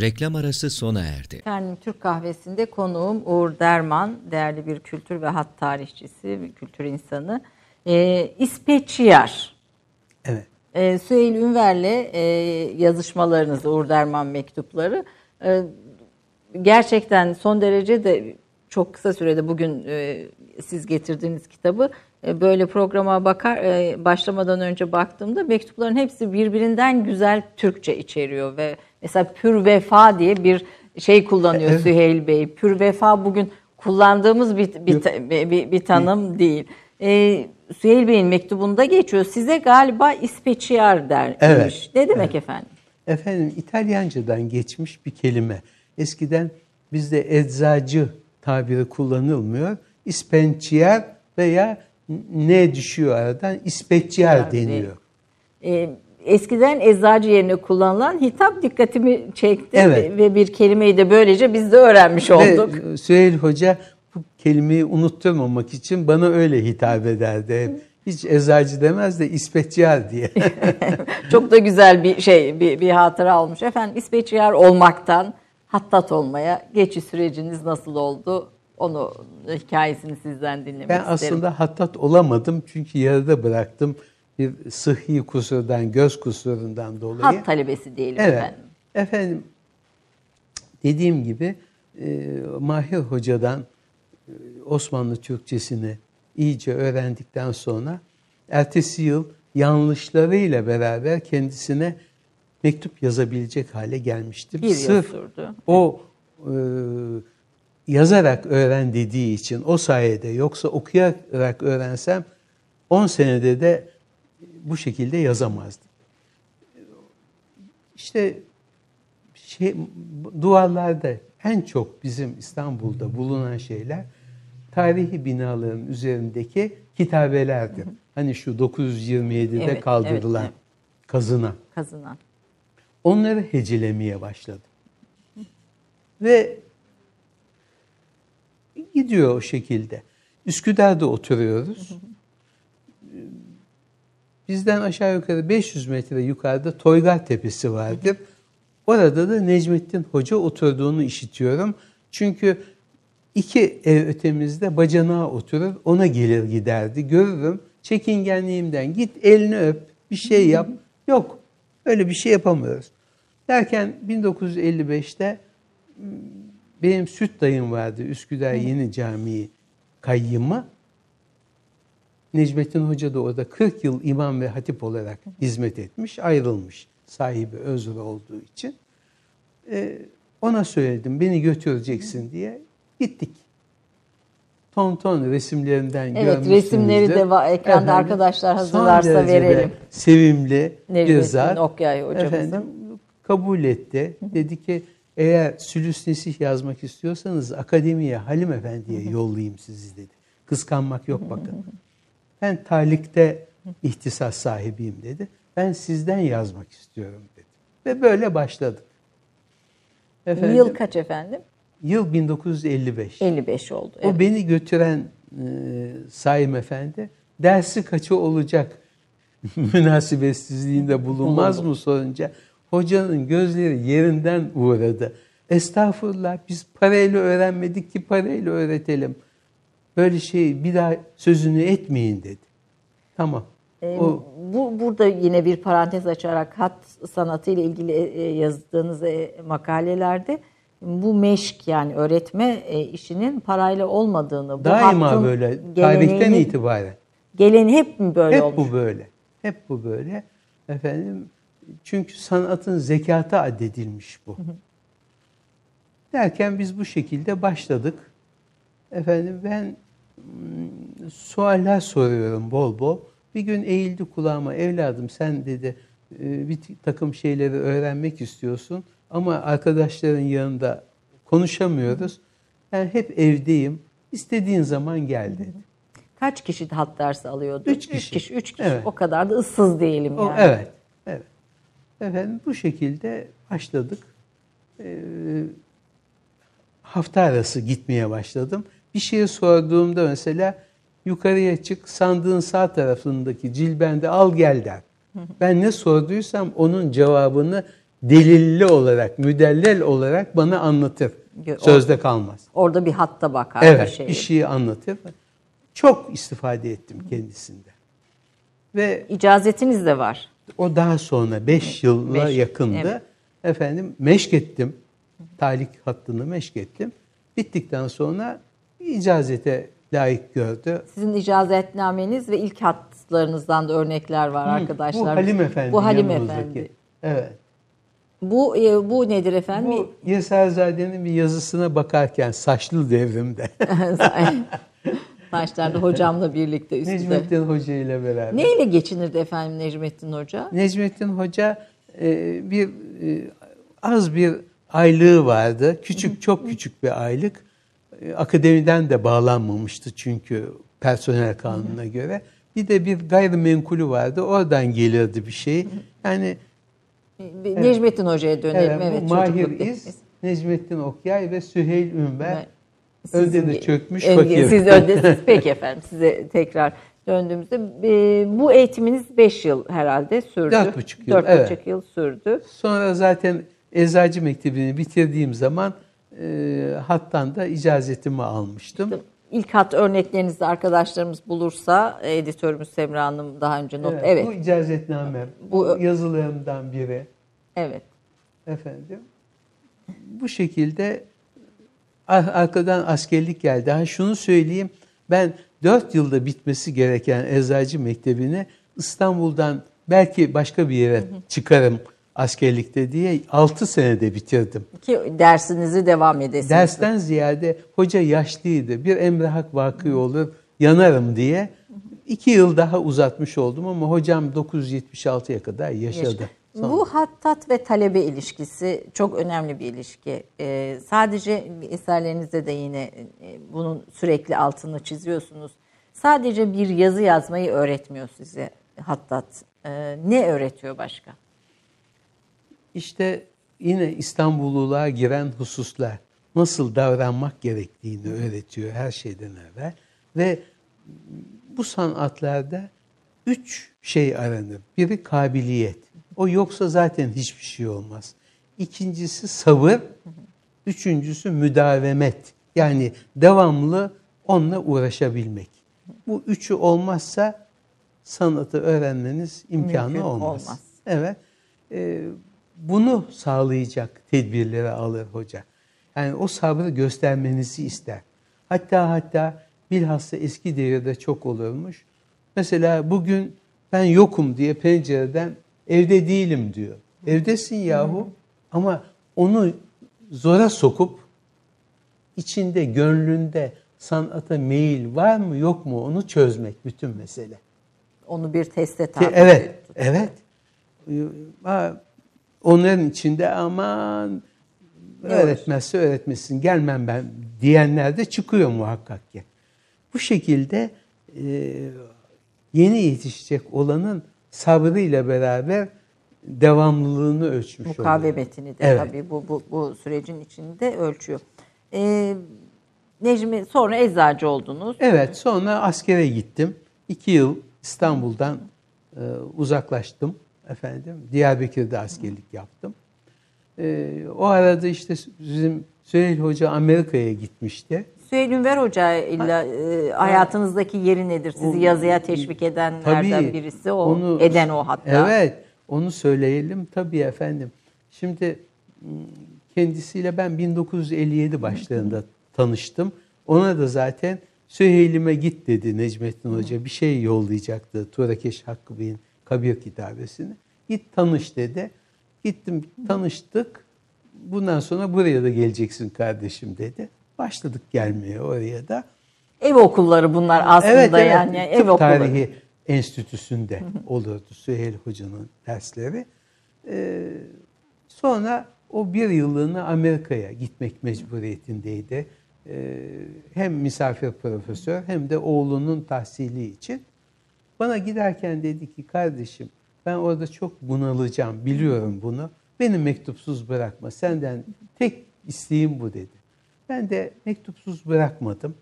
Reklam arası sona erdi. Efendim Türk kahvesinde konuğum Uğur Derman, değerli bir kültür ve hat tarihçisi, bir kültür insanı. Ee, İspeçiyar. Evet. Ee, Süheyl Ünver'le e, yazışmalarınız, Uğur Derman mektupları e, gerçekten son derece de çok kısa sürede bugün e, siz getirdiğiniz kitabı e, böyle programa bakar e, başlamadan önce baktığımda mektupların hepsi birbirinden güzel Türkçe içeriyor ve mesela pür vefa diye bir şey kullanıyor Evet. Süheyl Bey. Pür vefa bugün kullandığımız bir bir, ta- bir, bir tanım değil. E, Süheyl Bey'in mektubunda geçiyor. Size galiba İspeçiyar der. Evet. demiş. Ne demek efendim? Efendim İtalyancadan geçmiş bir kelime. Eskiden bizde eczacı tabiri kullanılmıyor. İspençiyer veya ne düşüyor aradan İspeçiyer deniyor. E, eskiden eczacı yerine kullanılan hitap dikkatimi çekti Evet. ve, bir kelimeyi de böylece biz de öğrenmiş olduk. Ve Süheyl Hoca bu kelimeyi unutturmamak için bana öyle hitap ederdi. Hiç eczacı demez de İspeçiyer diye. Çok da güzel bir şey, bir, bir hatıra olmuş. Efendim İsveçyer olmaktan hattat olmaya geçiş süreciniz nasıl oldu? Onu hikayesini sizden dinlemek Ben isterim. aslında hattat olamadım çünkü yarıda bıraktım bir sıhhi kusurdan, göz kusurundan dolayı. Hat talebesi diyelim Evet. efendim. Efendim dediğim gibi e, Mahir Hoca'dan e, Osmanlı Türkçesini iyice öğrendikten sonra ertesi yıl yanlışlarıyla beraber kendisine mektup yazabilecek hale gelmiştim. Bir yıl Sırf sürdü. o e, yazarak öğren dediği için o sayede yoksa okuyarak öğrensem 10 senede de bu şekilde yazamazdım. İşte şey, duvarlarda en çok bizim İstanbul'da bulunan şeyler tarihi binaların üzerindeki kitabelerdir. Hani şu 927'de Evet, kaldırılan evet, kazına. Kazanan. Onları hecelemeye başladım. Ve gidiyor o şekilde. Üsküdar'da oturuyoruz. Bizden aşağı yukarı 500 metre yukarıda Toygar Tepesi vardır. Orada da Necmettin Hoca oturduğunu işitiyorum. Çünkü iki ev ötemizde bacanağa oturur, ona gelir giderdi. Görürüm, çekingenliğimden git elini öp, bir şey yap. Yok, öyle bir şey yapamıyoruz. Derken 1955'te benim süt dayım vardı Üsküdar Yeni Camii kayyımı. Necmettin Hoca da orada 40 yıl imam ve hatip olarak hizmet etmiş, ayrılmış sahibi özür olduğu için. Ee, ona söyledim beni götüreceksin diye gittik. Ton ton resimlerinden Evet, görmüşsünüzdür. resimleri de va- ekranda arkadaşlar hazırlarsa verelim. Sevimli Necmettin zat. Okyay hocamızın. Efendim, kabul etti. Dedi ki eğer sülüs nesih yazmak istiyorsanız akademiye Halim Efendi'ye yollayayım sizi dedi. Kıskanmak yok bakın. Ben talikte ihtisas sahibiyim dedi. Ben sizden yazmak istiyorum dedi. Ve böyle başladık. Efendim, Yıl kaç efendim? yıl 1955. 55 oldu. O Evet. beni götüren e, Saim Efendi dersi kaçı olacak münasebetsizliğinde bulunmaz mı sorunca hocanın gözleri yerinden uğradı. Estağfurullah biz parayla öğrenmedik ki parayla öğretelim. Böyle şey bir daha sözünü etmeyin dedi. Tamam. Ee, O Bu burada yine bir parantez açarak hat sanatı ile ilgili e, yazdığınız e, makalelerde bu meşk yani öğretme e, işinin parayla olmadığını, bu daima böyle tarihten itibaren. Geleni hep mi böyle Hep olmuş? bu böyle. Hep bu böyle. Efendim çünkü sanatın zekata addedilmiş bu. Derken biz bu şekilde başladık. Efendim ben mm, sualler soruyorum bol bol. Bir gün eğildi kulağıma evladım sen dedi bir takım şeyleri öğrenmek istiyorsun ama arkadaşların yanında konuşamıyoruz. Ben hep evdeyim. İstediğin zaman gel dedi. Kaç kişi hat dersi alıyordu? Üç kişi. Üç kişi. üç kişi. Evet. O kadar da ıssız diyelim O, yani. evet, evet. Efendim bu şekilde başladık. Ee, hafta arası gitmeye başladım. Bir şey sorduğumda mesela yukarıya çık sandığın sağ tarafındaki cilbende al gel der. Ben ne sorduysam onun cevabını delilli olarak, müdellel olarak bana anlatır. Sözde kalmaz. Orada bir hatta bakar bir Evet, şey. bir şeyi anlatır. Çok istifade ettim kendisinde. Ve İcazetiniz de var. O daha sonra 5 yıla Beş, yakındı. evet. Efendim meşk ettim. Talik hattını meşk ettim. Bittikten sonra icazete layık gördü. Sizin icazetnameniz ve ilk hatlarınızdan da örnekler var arkadaşlar. Bu Halim Efendi. Bu Halim yanımızdaki. Efendi. Evet. Bu e, bu nedir efendim? Bu Yeserzade'nin bir yazısına bakarken saçlı devrimde Taşlarda hocamla birlikte üstünde. Necmettin Hoca ile beraber. Neyle geçinirdi efendim Necmettin Hoca? Necmettin Hoca e, bir e, az bir aylığı vardı. Küçük, çok küçük bir aylık. E, akademiden de bağlanmamıştı çünkü personel kanununa göre. Bir de bir gayrimenkulü vardı. Oradan gelirdi bir şey. Yani Necmettin Hoca'ya dönelim. evet, Evet, Mahir İz, Necmettin Okyay ve Süheyl Ünver. Evet. De çökmüş Önde- fakir. Siz öndesiniz. Peki efendim size tekrar döndüğümüzde e, bu eğitiminiz 5 yıl herhalde sürdü. Dört buçuk yıl, Dört evet. buçuk yıl sürdü. Sonra zaten Eczacı Mektebi'ni bitirdiğim zaman e, hattan da icazetimi almıştım. İlk hat örneklerinizi arkadaşlarımız bulursa editörümüz Semra Hanım daha önce not. Evet, Evet. Bu icazetname, Bu- yazılarımdan biri. Evet. Efendim. Bu şekilde arkadan askerlik geldi. Ha şunu söyleyeyim. Ben 4 yılda bitmesi gereken eczacı mektebini İstanbul'dan belki başka bir yere çıkarım askerlikte diye 6 senede bitirdim. Ki dersinizi devam edesiniz. Dersten ziyade hoca yaşlıydı. Bir emre hak vakı olur yanarım diye iki yıl daha uzatmış oldum ama hocam 976'ya kadar yaşadı. Sonra- Bu hattat ve talebe ilişkisi çok önemli bir ilişki. Ee, sadece eserlerinizde de yine e, bunun sürekli altını çiziyorsunuz. Sadece bir yazı yazmayı öğretmiyor size hattat. Ee, ne öğretiyor başka? İşte yine İstanbulluluğa giren hususlar nasıl davranmak gerektiğini öğretiyor her şeyden evvel. Ve bu sanatlarda üç şey aranır. Biri kabiliyet. O yoksa zaten hiçbir şey olmaz. İkincisi sabır. Üçüncüsü müdavemet. Yani devamlı onunla uğraşabilmek. Bu üçü olmazsa sanatı öğrenmeniz imkanı Mümkün olmaz. olmaz. Evet. Ee, bunu sağlayacak tedbirleri alır hoca. Yani o sabrı göstermenizi ister. Hatta hatta bilhassa eski devirde çok olurmuş. Mesela bugün ben yokum diye pencereden evde değilim diyor. Evdesin yahu ama onu zora sokup içinde, gönlünde sanata meyil var mı yok mu onu çözmek bütün mesele. Onu bir teste Te- tabi Evet, evet. Ha, Onların içinde aman öğretmezse öğretmesin gelmem ben diyenler de çıkıyor muhakkak ki. Bu şekilde e, yeni yetişecek olanın sabrıyla beraber devamlılığını ölçmüş oluyor. mukavemetini de Evet. tabii bu, bu, bu sürecin içinde ölçüyor. Ee, Necmi sonra eczacı oldunuz. Evet sonra askere gittim. İki yıl İstanbul'dan e, uzaklaştım efendim. Diyarbakır'da askerlik yaptım. E, o arada işte bizim Süheyl Hoca Amerika'ya gitmişti. Süheyl Ünver Hoca ile e, hayatınızdaki yeri nedir? Sizi yazıya teşvik edenlerden Tabii, birisi o, onu- eden o hatta. Evet, onu söyleyelim tabii efendim. Şimdi m, kendisiyle ben 1957 başlarında tanıştım. Ona da zaten Süheyl'ime git dedi Necmettin Hoca. Bir şey yollayacaktı Turakeş Hakkı Bey'in Kabir kitabesini. Git tanış dedi. Gittim tanıştık. Bundan sonra buraya da geleceksin kardeşim dedi. Başladık gelmeye oraya da. Ev okulları bunlar aslında yani. Ev Tıp okulları. Tarihi Enstitüsü'nde olurdu Süheyl Hoca'nın dersleri. Ee, sonra o bir yıllığına Amerika'ya gitmek mecburiyetindeydi. Ee, hem misafir profesör hem de oğlunun tahsili için. Bana giderken dedi ki kardeşim ben orada çok bunalacağım biliyorum bunu. Beni mektupsuz bırakma senden tek isteğim bu dedi. Ben de mektupsuz bırakmadım.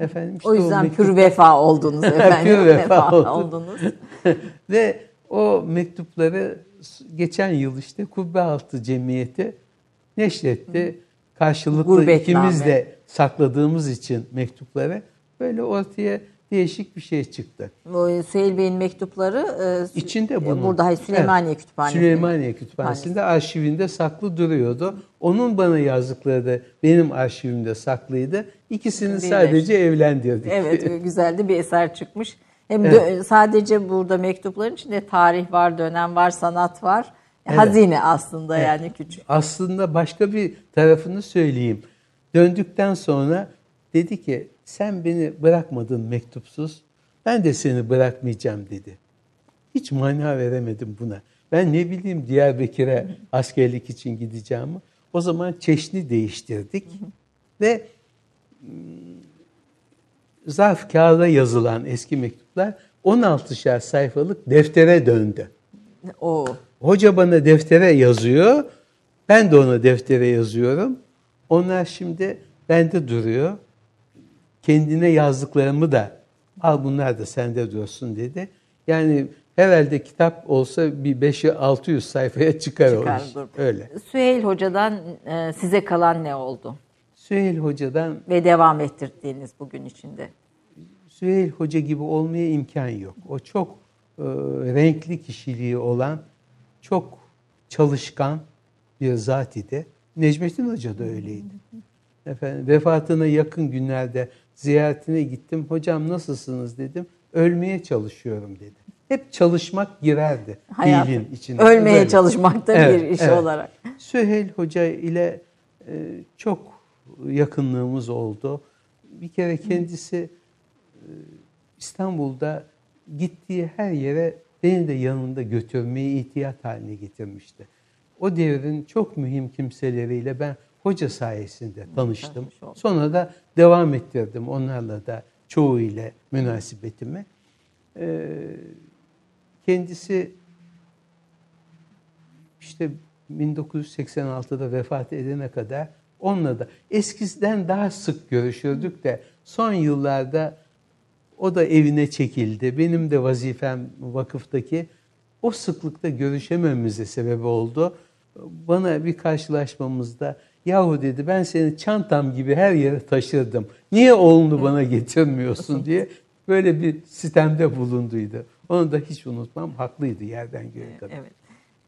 Efendim işte O yüzden mektup- pür vefa oldunuz efendim. Pür vefa oldunuz. Ve o mektupları geçen yıl işte Kubbealtı Cemiyeti neşretti. Karşılıklı Gurbetname. ikimiz de sakladığımız için mektupları böyle ortaya değişik bir şey çıktı. Bu Süheyl Bey'in mektupları e, İçinde bunun. Burada hayır, Süleymaniye Evet. Kütüphanesi. Süleymaniye Kütüphanesi'nde arşivinde saklı duruyordu. Onun bana yazdıkları da benim arşivimde saklıydı. İkisini Birleşti. sadece evlendirdik. Evet güzel de bir eser çıkmış. Hem Evet. dö- sadece burada mektupların içinde tarih var, dönem var, sanat var. Evet. Hazine aslında yani küçük. Aslında başka bir tarafını söyleyeyim. Döndükten sonra dedi ki sen beni bırakmadın mektupsuz. Ben de seni bırakmayacağım dedi. Hiç mana veremedim buna. Ben ne bileyim Diyarbakır'a askerlik için gideceğimi. O zaman çeşni değiştirdik. Ve mm, zarf kağıda yazılan eski mektuplar 16'şer sayfalık deftere döndü. O Hoca bana deftere yazıyor. Ben de ona deftere yazıyorum. Onlar şimdi bende duruyor. Kendine yazdıklarımı da al bunlar da sende dursun dedi. Yani herhalde kitap olsa bir 5'e 600 sayfaya çıkar, o çıkar iş. dur. Öyle. Süheyl Hoca'dan e, size kalan ne oldu? Süheyl Hoca'dan Ve devam ettirdiğiniz bugün içinde. Süheyl Hoca gibi olmaya imkan yok. O çok e, renkli kişiliği olan, çok çalışkan bir zat idi. Necmettin Hoca da öyleydi. Efendim, vefatına yakın günlerde ziyaretine gittim. Hocam nasılsınız dedim. Ölmeye çalışıyorum dedi. Hep çalışmak girerdi Hayat, fiilin içine. ölmeye Böyle. çalışmakta Evet, bir iş evet. olarak. Süheyl Hoca ile e, çok yakınlığımız oldu. Bir kere kendisi e, İstanbul'da gittiği her yere beni de yanında götürmeyi ihtiyat haline getirmişti. O devrin çok mühim kimseleriyle ben hoca sayesinde tanıştım. Sonra da devam ettirdim onlarla da çoğu ile münasebetimi. E, kendisi işte 1986'da vefat edene kadar onunla da eskiden daha sık görüşürdük de son yıllarda o da evine çekildi. Benim de vazifem vakıftaki o sıklıkta görüşememize sebep oldu. Bana bir karşılaşmamızda yahu dedi ben seni çantam gibi her yere taşırdım. Niye oğlunu bana getirmiyorsun diye böyle bir sitemde bulunduydu. Onu da hiç unutmam. Haklıydı yerden göğe kadar. Evet.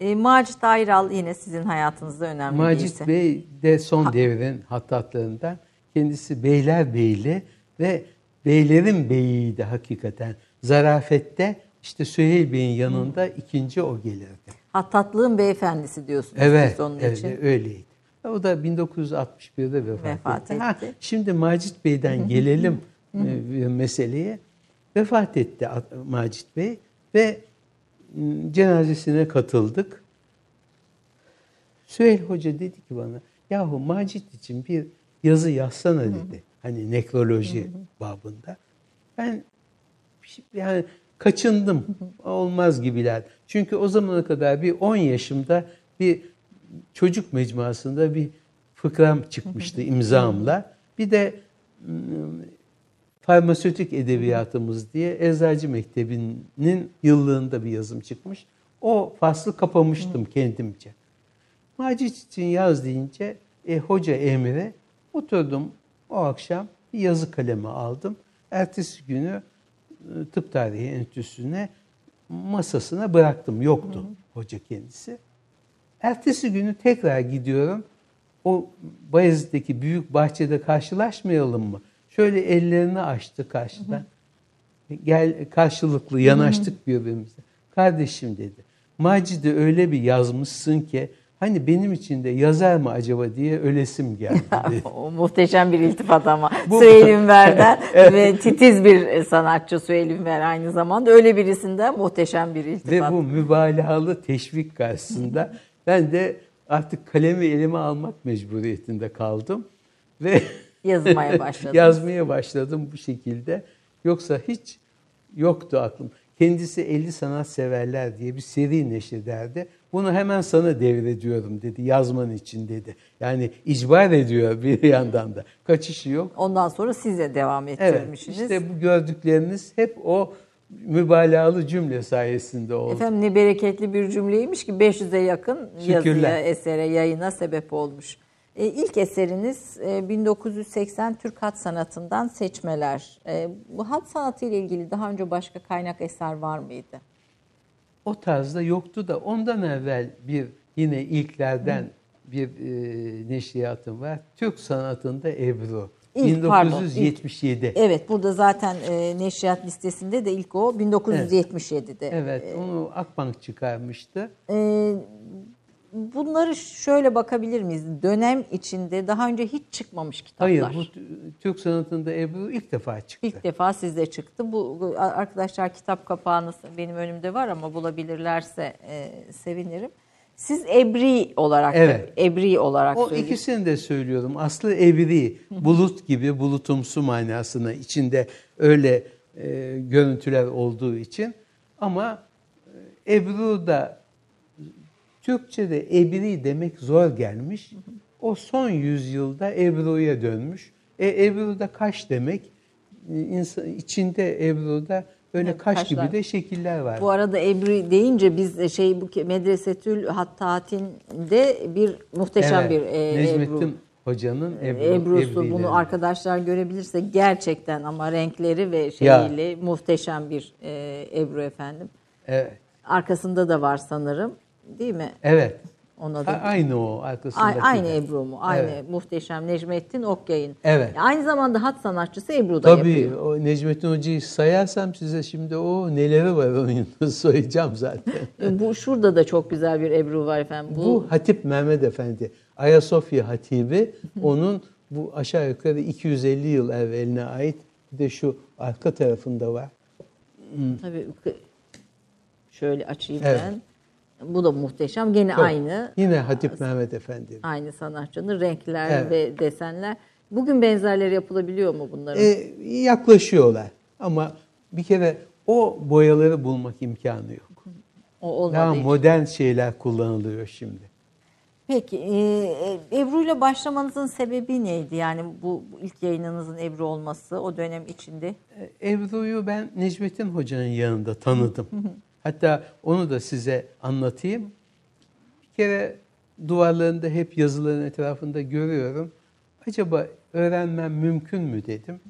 E, Macit Ayral yine sizin hayatınızda önemli Macit isim. Bey de son devrin hattatlarından. Kendisi beyler beyli ve beylerin beyiydi hakikaten. Zarafette işte Süheyl Bey'in yanında ikinci o gelirdi. Hattatlığın beyefendisi diyorsunuz Evet, siz onun evet için. öyleydi. O da 1961'de vefat, Vefat etti. Ha, etti. şimdi Macit Bey'den gelelim e, meseleye. Vefat etti Macit Bey ve cenazesine katıldık. Süheyl Hoca dedi ki bana, yahu Macit için bir yazı yazsana dedi. Hani nekroloji babında. Ben yani kaçındım. Olmaz gibiler. Çünkü o zamana kadar bir 10 yaşımda bir çocuk mecmuasında bir fıkram çıkmıştı imzamla. Bir de mm, farmasötik edebiyatımız diye Eczacı Mektebi'nin yıllığında bir yazım çıkmış. O faslı kapamıştım kendimce. Macit için yaz deyince e, hoca emre oturdum o akşam bir yazı kalemi aldım. Ertesi günü e, tıp tarihi enstitüsüne masasına bıraktım. Yoktu hoca kendisi. Ertesi günü tekrar gidiyorum. O Bayezid'deki büyük bahçede karşılaşmayalım mı? Şöyle ellerini açtı karşıdan. Gel karşılıklı yanaştık birbirimize. Kardeşim dedi. Macide öyle bir yazmışsın ki hani benim için de yazar mı acaba diye ölesim geldi. O muhteşem bir iltifat ama. Bu- Süheyl Ünver'den ve titiz bir sanatçı Süheyl Ünver aynı zamanda. Öyle birisinden muhteşem bir Ve iltifat. bu mübalağalı teşvik karşısında ben de artık kalemi elime almak mecburiyetinde kaldım. Ve Yazmaya başladınız. yazmaya başladım bu şekilde. Yoksa hiç yoktu aklım. Kendisi 50 sanat severler diye bir seri neşrederdi. Bunu hemen sana devrediyorum dedi. Yazman için dedi. Yani icbar ediyor bir yandan da. Kaçışı yok. Ondan sonra size devam Evet. ettirmişsiniz. işte bu gördükleriniz hep o mübalağalı cümle sayesinde oldu. Efendim ne bereketli bir cümleymiş ki 500'e yakın yazıya, Şükürler. esere, yayına sebep olmuş. E, ilk eseriniz e, 1980 Türk Hat Sanatı'ndan seçmeler. E, bu hat sanatı ile ilgili daha önce başka kaynak eser var mıydı? O tarzda yoktu da ondan evvel bir yine ilklerden bir e, neşriyatım var. Türk sanatında Ebru. İlk, pardon, 1977. Evet burada zaten e, neşriyat listesinde de ilk o 1977'de. Evet, onu Akbank çıkarmıştı. E, bunları şöyle bakabilir miyiz? Dönem içinde daha önce hiç çıkmamış kitaplar. Hayır, bu Türk sanatında Ebru ilk defa çıktı. İlk defa sizde çıktı. Bu bu arkadaşlar kitap kapağını benim önümde var ama bulabilirlerse e, sevinirim. Siz Ebri olarak Evet. Ebri olarak O söylüyorsunuz. ikisini de söylüyorum. Aslı evri, bulut gibi bulutumsu manasına içinde öyle e, görüntüler olduğu için. Ama e, Ebru da Türkçe'de ebri demek zor gelmiş. O son yüzyılda Ebru'ya dönmüş. E, Ebru da kaş demek. İnsan, içinde Ebru'da böyle Evet, kaş kaşlar. gibi de şekiller var. Bu arada Ebri deyince biz de şey bu Medresetül Hattatin'de bir muhteşem Evet, bir e, Necmettin Ebru. hocanın Ebru, Ebru'su Ebru'leri. bunu arkadaşlar görebilirse gerçekten ama renkleri ve şeyiyle muhteşem bir e, Ebru efendim. Evet. Arkasında da var sanırım. Değil mi? Evet. Ona A- da aynı o A- arkasındaki. aynı de. Ebru mu? Aynı Evet. muhteşem Necmettin Okyay'ın. Evet. Aynı zamanda hat sanatçısı Ebru da Tabii yapıyor. o Necmettin Hoca'yı sayarsam size şimdi o neleri var onun sayacağım zaten. E, Bu şurada da çok güzel bir Ebru var efendim. Bu, Bu Hatip Mehmet Efendi, Ayasofya Hatibi onun bu aşağı yukarı 250 yıl evveline ait bir de şu arka tarafında var. tabii kı- şöyle açayım Evet. ben. Bu da muhteşem. Gene Çok. aynı. Yine Hatip Mehmet Efendi. Aynı sanatçının renkler Evet. ve desenler. Bugün benzerleri yapılabiliyor mu bunların? E, yaklaşıyorlar ama bir kere o boyaları bulmak imkanı yok. o olmadığı Daha için. modern şeyler kullanılıyor şimdi. Peki e, Ebru ile başlamanızın sebebi neydi? Yani bu, bu ilk yayınınızın Ebru olması o dönem içinde. E, Ebru'yu ben Necmettin Hoca'nın yanında tanıdım. Hatta onu da size anlatayım. Bir kere duvarlarında hep yazıların etrafında görüyorum. Acaba öğrenmem mümkün mü dedim.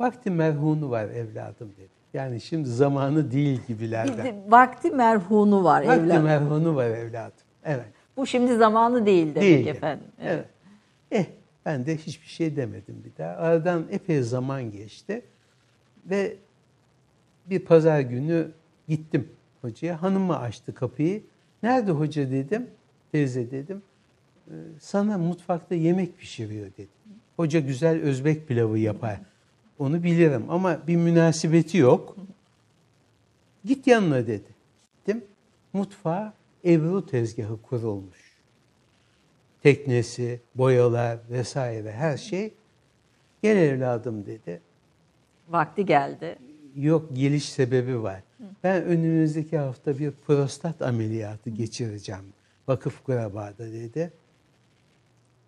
Vakti merhunu var evladım dedi. Yani şimdi zamanı değil gibilerden. de vakti merhunu var Vakti evlat. merhunu var evladım. Evet. Bu şimdi zamanı değil demek Değil. efendim. Evet. Eh ben de hiçbir şey demedim bir daha. Aradan epey zaman geçti. Ve bir pazar günü gittim hocaya. Hanımı açtı kapıyı. Nerede hoca dedim. Teyze dedim. "Ee, Sana mutfakta yemek pişiriyor dedi. Hoca güzel Özbek pilavı yapar. Onu bilirim ama bir münasebeti yok. Git yanına dedi. Gittim. Mutfağa Ebru tezgahı kurulmuş. Teknesi, boyalar vesaire her şey. Gel evladım dedi. Vakti geldi. Yok geliş sebebi var. Ben önümüzdeki hafta bir prostat ameliyatı geçireceğim. Vakıf Kuraba'da dedi.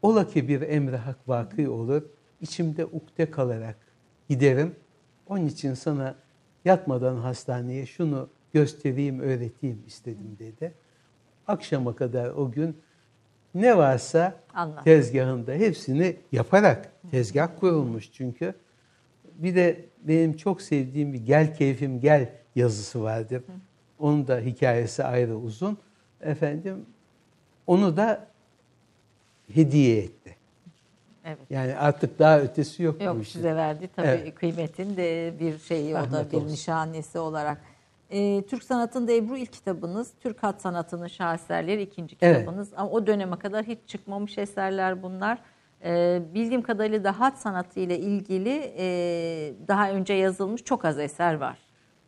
Ola ki bir emre hak vakı olur. içimde ukde kalarak giderim. Onun için sana yatmadan hastaneye şunu göstereyim, öğreteyim istedim dedi. Akşama kadar o gün ne varsa Anlat. tezgahında hepsini yaparak tezgah kurulmuş çünkü. Bir de benim çok sevdiğim bir gel keyfim gel yazısı vardır. Onun da hikayesi ayrı uzun. Efendim onu da hediye etti. Evet. Yani artık daha ötesi yok, Yok bu işin. size verdi tabii Evet. kıymetin de bir şeyi o da bir olsun. nişanesi olarak. Ee, Türk Sanatı'nda Ebru ilk kitabınız, Türk Hat Sanatı'nın şaheserleri ikinci Evet. kitabınız. Ama o döneme kadar hiç çıkmamış eserler bunlar. Ee, bildiğim kadarıyla da hat sanatı ile ilgili e, daha önce yazılmış çok az eser var.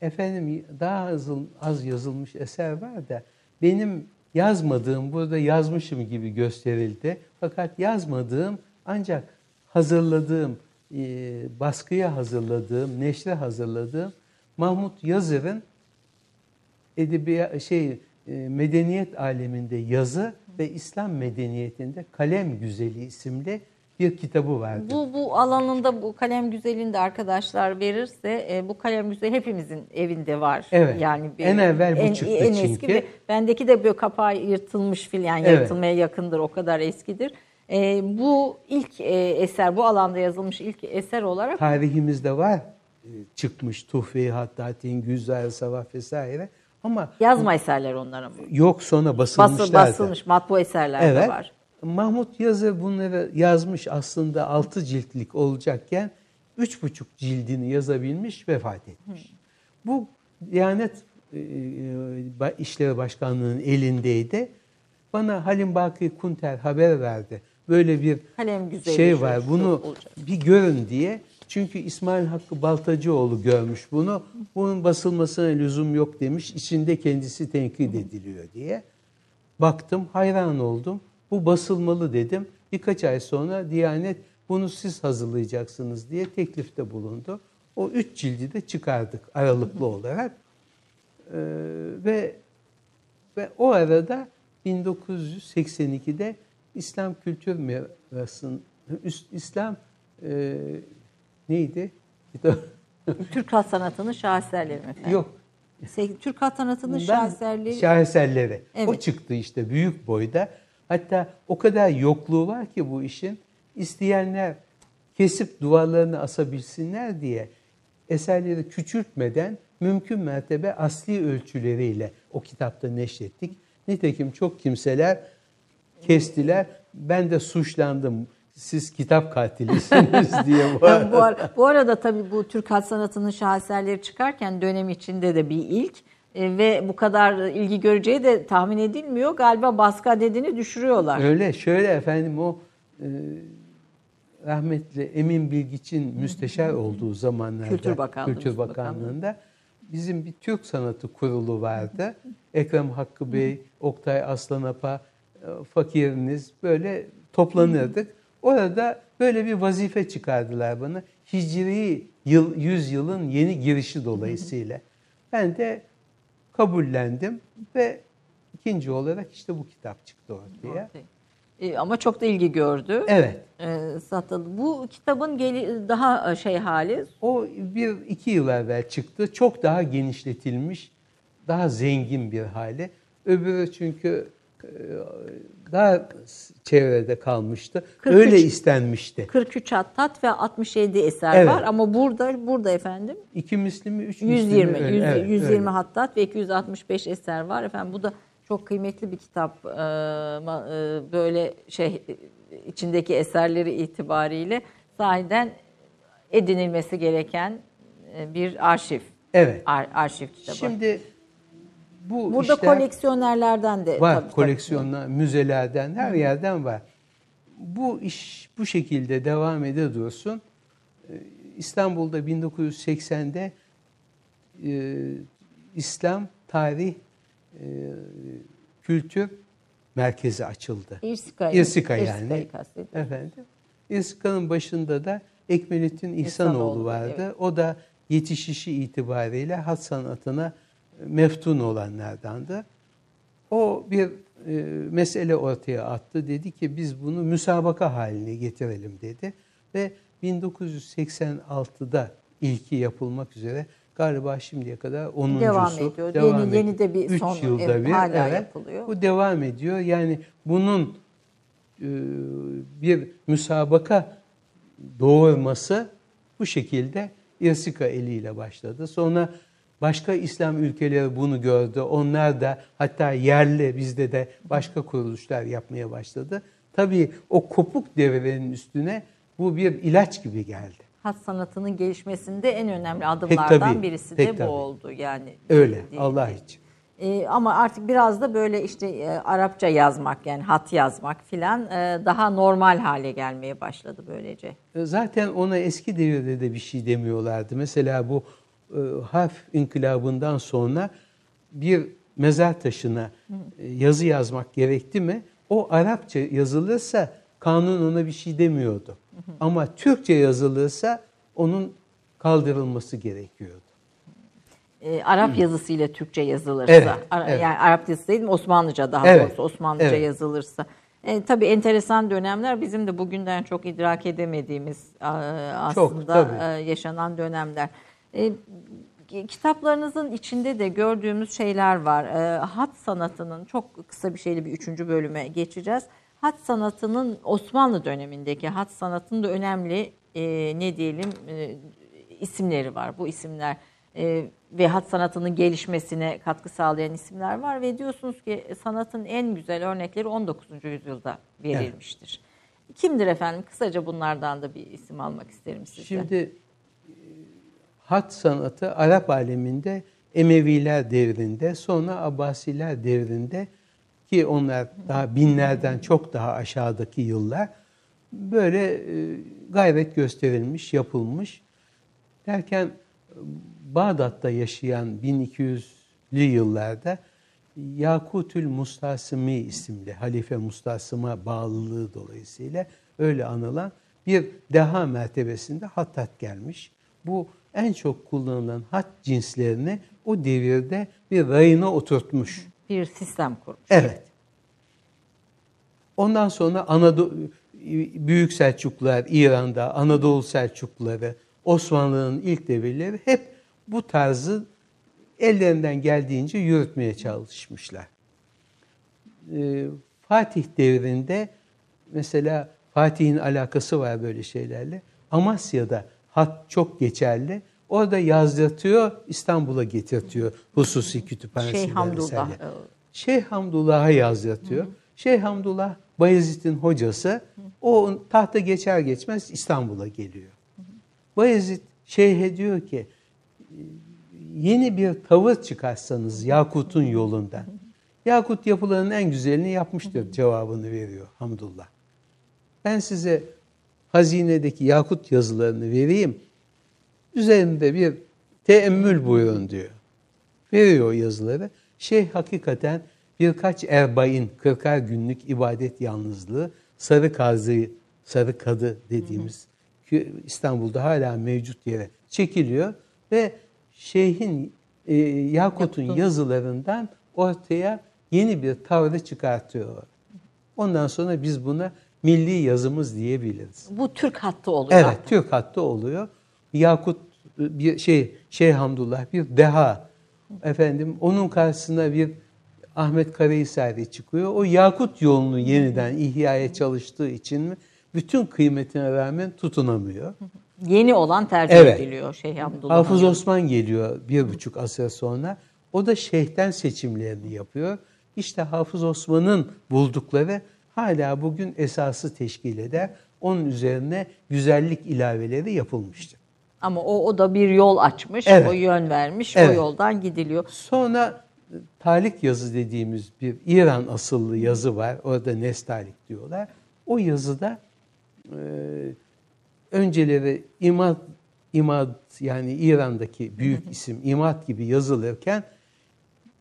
Efendim daha az, az yazılmış eser var da benim yazmadığım burada yazmışım gibi gösterildi. Fakat yazmadığım ancak hazırladığım, e, baskıya hazırladığım, neşre hazırladığım Mahmut Yazır'ın edebi şey e, medeniyet aleminde yazı ve İslam medeniyetinde kalem güzeli isimli bir kitabı vardı. Bu bu alanında bu kalem güzelinde arkadaşlar verirse e, bu kalem güzeli hepimizin evinde var. Evet. Yani En evvel bu çıktı en eski çünkü. ve bendeki de böyle kapağı yırtılmış filan yani Evet. yırtılmaya yakındır o kadar eskidir. E, bu ilk e, eser bu alanda yazılmış ilk eser olarak tarihimizde var e, çıkmış Tuhfe-i Hattatin, Güzel Savaf vesaire ama yazma eserler onlar ama. yok sonra Bası, basılmışlardı. basılmış matbu eserler de Evet. var. Mahmut Yazır bunları yazmış aslında altı ciltlik olacakken üç buçuk cildini yazabilmiş vefat etmiş. Bu Diyanet e, e, İşleri Başkanlığı'nın elindeydi. Bana Halim Baki Kunter haber verdi. Böyle bir Kalem şey var. Bunu olacak. bir görün diye. Çünkü İsmail Hakkı Baltacıoğlu görmüş bunu. Bunun basılmasına lüzum yok demiş. İçinde kendisi tenkit ediliyor diye. Baktım, hayran oldum. Bu basılmalı dedim. Birkaç ay sonra Diyanet bunu siz hazırlayacaksınız diye teklifte bulundu. O üç cildi de çıkardık aralıklı olarak. Ee, ve ve o arada 1982'de İslam Kültür Mirası'nın İslam e, neydi? Türk hat sanatının şaheserleri mi efendim? Yok. Türk hat sanatının şaheserleri Şaheserleri. O Evet. çıktı işte büyük boyda. Hatta o kadar yokluğu var ki bu işin. isteyenler kesip duvarlarını asabilsinler diye eserleri küçültmeden mümkün mertebe asli ölçüleriyle o kitapta neşrettik. Nitekim çok kimseler kestiler. Ben de suçlandım. Siz kitap katilisiniz diye bu Yani bu, ara- bu arada tabii bu Türk Halk Sanatı'nın şaheserleri çıkarken dönem içinde de bir ilk E, ve bu kadar ilgi göreceği de tahmin edilmiyor. Galiba baskı adedini düşürüyorlar. Öyle şöyle efendim o e, rahmetli Emin Bilgiç'in müsteşar olduğu zamanlarda Kültür Bakanlığı, Kültür Bakanlığı'nda bizim bir Türk Sanatı Kurulu vardı. Ekrem Hakkı Bey, Oktay Aslanapa, e, fakiriniz böyle toplanırdık. Orada böyle bir vazife çıkardılar bana. Hicri yıl, yüzyılın yeni girişi dolayısıyla. Ben de kabullendim ve ikinci olarak işte bu kitap çıktı ortaya. E, ama çok da ilgi gördü. Evet. E, satıldı. Bu kitabın geli, daha şey hali O bir iki yıl evvel çıktı. Çok daha genişletilmiş, daha zengin bir hale. Öbürü çünkü e, daha çevrede kalmıştı. 43 Öyle istenmişti. 43 hattat ve 67 eser Evet. var ama burada burada efendim İki mislimi, üç mislimi 120 öyle. yüz- Evet, 120 öyle. hattat ve 265 eser var efendim. Bu da çok kıymetli bir kitap. Ee, ma- e, böyle şey e, içindeki eserleri itibariyle sahiden edinilmesi gereken e, bir arşiv. Evet. Ar- arşiv kitabı. Şimdi bu Burada işler koleksiyonerlerden de var. tabii, tabii. koleksiyonlar, müzelerden, her yerden var. Bu iş bu şekilde devam ede dursun. Ee, İstanbul'da 1980'de e, İslam Tarih e, Kültür Merkezi açıldı. İrsika, İrsika İrsika'yı yani. kastediyorum. Efendim. İrsika'nın başında da Ekmelettin İhsanoğlu İhsanoğlu, vardı. evet. O da yetişişi itibariyle hat sanatına meftun olanlardandı. O bir e, mesele ortaya attı. Dedi ki biz bunu müsabaka haline getirelim dedi. Ve 1986'da ilki yapılmak üzere galiba şimdiye kadar 10. Devam ediyor. Yeni- yeni de bir Üç son- yılda evet, bir. hala evet. yapılıyor. Bu devam ediyor. Yani bunun e, bir müsabaka doğurması bu şekilde İrsika eliyle başladı. Sonra başka İslam ülkeleri bunu gördü. Onlar da hatta yerli bizde de başka kuruluşlar yapmaya başladı. Tabii o kopuk devrenin üstüne bu bir ilaç gibi geldi. Hat sanatının gelişmesinde en önemli adımlardan tabii, birisi de bu tabii. oldu yani. Öyle Değil- Allah değil. için. Ee, ama artık biraz da böyle işte e, Arapça yazmak yani hat yazmak filan e, daha normal hale gelmeye başladı böylece. E, Zaten ona eski devirde de bir şey demiyorlardı. Mesela bu harf inkılabından sonra bir mezar taşına e, yazı yazmak gerekti mi? O Arapça yazılırsa kanun ona bir şey demiyordu. Ama Türkçe yazılırsa onun kaldırılması gerekiyordu. Ee, Arap yazısıyla Türkçe yazılırsa, Evet, Ara- evet. yani Arap yazısı değil mi? Osmanlıca daha Evet, doğrusu Osmanlıca evet. yazılırsa. E, tabii enteresan dönemler bizim de bugünden çok idrak edemediğimiz e, Çok, aslında tabii. e, yaşanan dönemler. E, kitaplarınızın içinde de gördüğümüz şeyler var. E, hat sanatının çok kısa bir şeyle bir üçüncü bölüme geçeceğiz. Hat sanatının Osmanlı dönemindeki hat sanatının da önemli e, ne diyelim e, isimleri var. Bu isimler e, ve hat sanatının gelişmesine katkı sağlayan isimler var ve diyorsunuz ki sanatın en güzel örnekleri 19. yüzyılda verilmiştir. Kimdir efendim? Kısaca bunlardan da bir isim almak isterim sizden. Şimdi hat sanatı Arap aleminde Emeviler devrinde sonra Abbasiler devrinde ki onlar daha binlerden çok daha aşağıdaki yıllar böyle e, gayret gösterilmiş, yapılmış. Derken Bağdat'ta yaşayan 1200'lü yıllarda Yakutül Mustasimi isimli Halife Mustasım'a bağlılığı dolayısıyla öyle anılan bir deha mertebesinde hattat gelmiş. Bu en çok kullanılan hat cinslerini o devirde bir rayına oturtmuş. bir sistem kurmuş. Evet. Ondan sonra Anadolu Büyük Selçuklular İran'da, Anadolu Selçukluları, Osmanlı'nın ilk devirleri hep bu tarzı ellerinden geldiğince yürütmeye çalışmışlar. Ee, Fatih devrinde mesela Fatih'in alakası var böyle şeylerle. Amasya'da hat çok geçerli. Orada yazdırtıyor, İstanbul'a getirtiyor hususi kütüphanesi. Şeyh Hamdullah. Şeyh Hamdullah'a yazdırtıyor. Şeyh Hamdullah Bayezid'in hocası. O tahta geçer geçmez İstanbul'a geliyor. Bayezid şeyhe diyor ki yeni bir tavır çıkarsanız Yakut'un yolundan. Yakut yapılarının en güzelini yapmıştır cevabını veriyor Hamdullah. Ben size hazinedeki Yakut yazılarını vereyim. Üzerinde bir teemmül buyurun diyor. Veriyor o yazıları. Şeyh hakikaten birkaç erbain, kırkar günlük ibadet yalnızlığı, sarı kazı, sarı kadı dediğimiz ki İstanbul'da hala mevcut yere çekiliyor ve şeyhin e, Yakut'un yazılarından ortaya yeni bir tavrı çıkartıyor. Ondan sonra biz buna milli yazımız diyebiliriz. Bu Türk hattı oluyor. Evet, artık. Türk hattı oluyor. Yakut bir şey Şeyh Hamdullah bir deha. Efendim onun karşısına bir Ahmet Karahisari çıkıyor. O Yakut yolunu yeniden ihyaya çalıştığı için mi bütün kıymetine rağmen tutunamıyor. Yeni olan tercih Evet. ediliyor Şeyh Abdullah. Hafız Osman geliyor bir buçuk asır sonra. O da şeyhten seçimlerini yapıyor. İşte Hafız Osman'ın buldukları hala bugün esası teşkil eder. Onun üzerine güzellik ilaveleri yapılmıştır. Ama o, o da bir yol açmış, Evet. o yön vermiş, o Evet. yoldan gidiliyor. Sonra e, Talik yazı dediğimiz bir İran asıllı yazı var. Orada Nestalik diyorlar. O yazıda e, önceleri imad, imad yani İran'daki büyük isim imad gibi yazılırken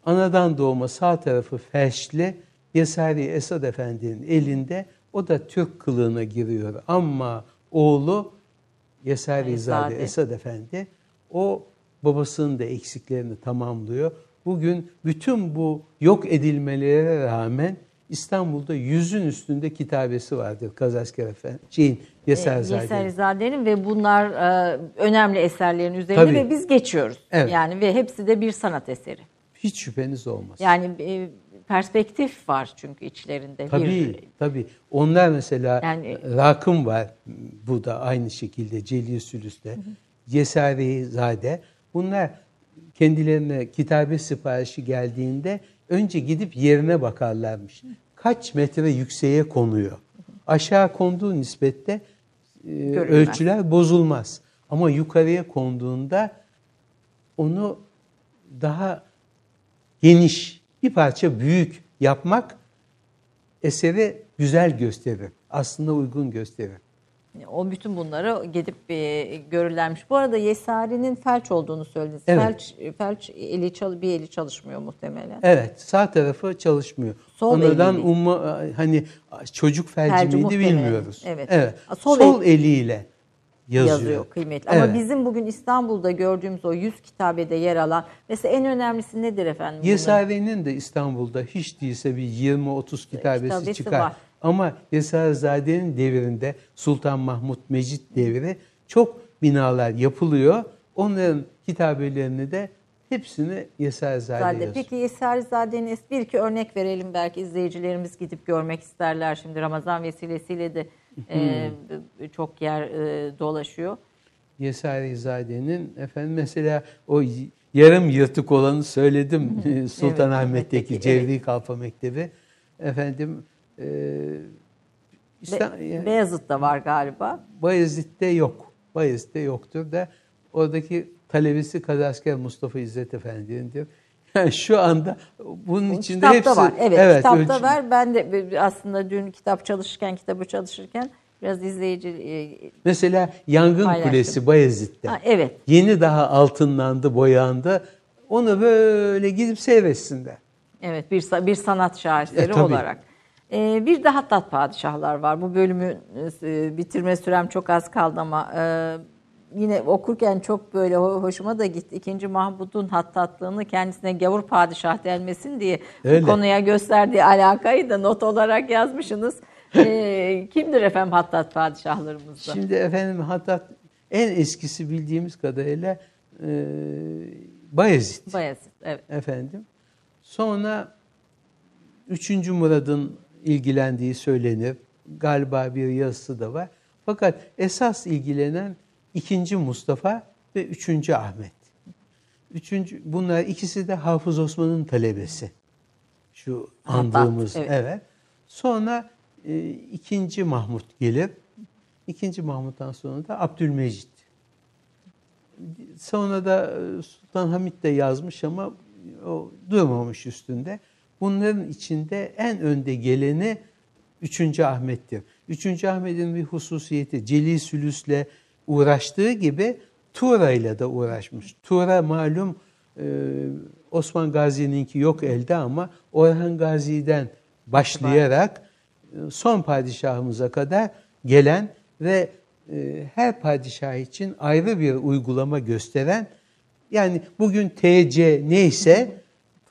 anadan doğma sağ tarafı feşli Yesari Esad Efendi'nin elinde o da Türk kılığına giriyor. Ama oğlu Yesari Zade. Esad Efendi o babasının da eksiklerini tamamlıyor. Bugün bütün bu yok edilmelere rağmen İstanbul'da yüzün üstünde kitabesi vardır Kazasker Efendi, şeyin Yeserzade'nin. Yeserzade'nin ve bunlar e, önemli eserlerin üzerinde Tabii. ve biz geçiyoruz. Evet. Yani ve hepsi de bir sanat eseri. Hiç şüpheniz olmaz. Yani e, perspektif var çünkü içlerinde. Tabii, Bir, tabii. Onlar mesela Yani- Rakım var. Bu da aynı şekilde Celil Sülüs'te. Yesari Zade. Bunlar kendilerine kitabe siparişi geldiğinde önce gidip yerine bakarlarmış. Kaç metre yükseğe konuyor. Aşağı konduğu nispette e, ölçüler bozulmaz. Ama yukarıya konduğunda onu daha geniş, bir parça büyük yapmak eseri güzel gösterir. Aslında uygun gösterir. O bütün bunları gidip e, görürlermiş. Bu arada Yesari'nin felç olduğunu söylediniz. Evet. Felç, felç eli çal- bir eli çalışmıyor muhtemelen. Evet, sağ tarafı çalışmıyor. Sol eliyle. umma hani çocuk felci Felci miydi muhtemelen. bilmiyoruz. Evet. Sol, Sol el- eliyle yazıyor. yazıyor, kıymetli. Ama Evet. bizim bugün İstanbul'da gördüğümüz o 100 kitabede yer alan mesela en önemlisi nedir efendim? Yesare'nin de İstanbul'da hiç değilse bir 20-30 kitabesi, Kitabesi çıkar. var. Ama Yesarezade'nin devrinde Sultan Mahmut Mecit devri çok binalar yapılıyor. Onların kitabelerini de hepsini Yesarezade Zade. yazıyor. Peki Yeserzade'nin es- bir iki örnek verelim belki izleyicilerimiz gidip görmek isterler. Şimdi Ramazan vesilesiyle de e, çok yer e, dolaşıyor. Yesarizade'nin efendim mesela o yarım yırtık olanı söyledim Sultanahmet'teki Evet, Cevri Kalfa Mektebi. Efendim e, İsta- Be- yani Beyazıt'ta var galiba. Bayezid'de yok. Bayezid'de yoktur da oradaki talebesi Kazasker Mustafa İzzet Efendi'nindir. Şu anda bunun içinde kitapta hepsi var. Evet, kitapta ölçü- var. Ben de aslında dün kitap çalışırken, kitabı çalışırken biraz izleyici e, Mesela Yangın Paylaştım. Kulesi Bayezid'de. Ha, evet. Yeni daha altınlandı, boyandı. Onu böyle gidip seyretsinler. Evet bir bir sanat şaheseri E, tabii. olarak. Ee, bir de Hattat padişahlar var. Bu bölümü e, bitirme sürem çok az kaldı ama e, yine okurken çok böyle ho- hoşuma da gitti. İkinci Mahmud'un hattatlığını kendisine gavur padişah denmesin diye Öyle. bu konuya gösterdiği alakayı da not olarak yazmışsınız. Ee, kimdir efendim Hattat padişahlarımızda? Şimdi efendim hatta en eskisi bildiğimiz kadarıyla e, Bayezid Bayezid. Evet. efendim. Sonra 3. Murad'ın ilgilendiği söylenir. galiba bir yazısı da var. Fakat esas ilgilenen ikinci Mustafa ve üçüncü Ahmet. Üçüncü, bunlar ikisi de Hafız Osman'ın talebesi. Şu andığımız. evet. evet. Sonra e, ikinci Mahmut gelir. İkinci Mahmut'tan sonra da Abdülmecit. Sonra da e, Sultan Hamid de yazmış ama o durmamış üstünde. Bunların içinde en önde geleni 3. Ahmet'tir. 3. Ahmet'in bir hususiyeti Celil Sülüs'le uğraştığı gibi Tuğra'yla da uğraşmış. Tuğra malum e, Osman Gazi'ninki yok elde ama Orhan Gazi'den başlayarak e, son padişahımıza kadar gelen ve e, her padişah için ayrı bir uygulama gösteren yani bugün TC neyse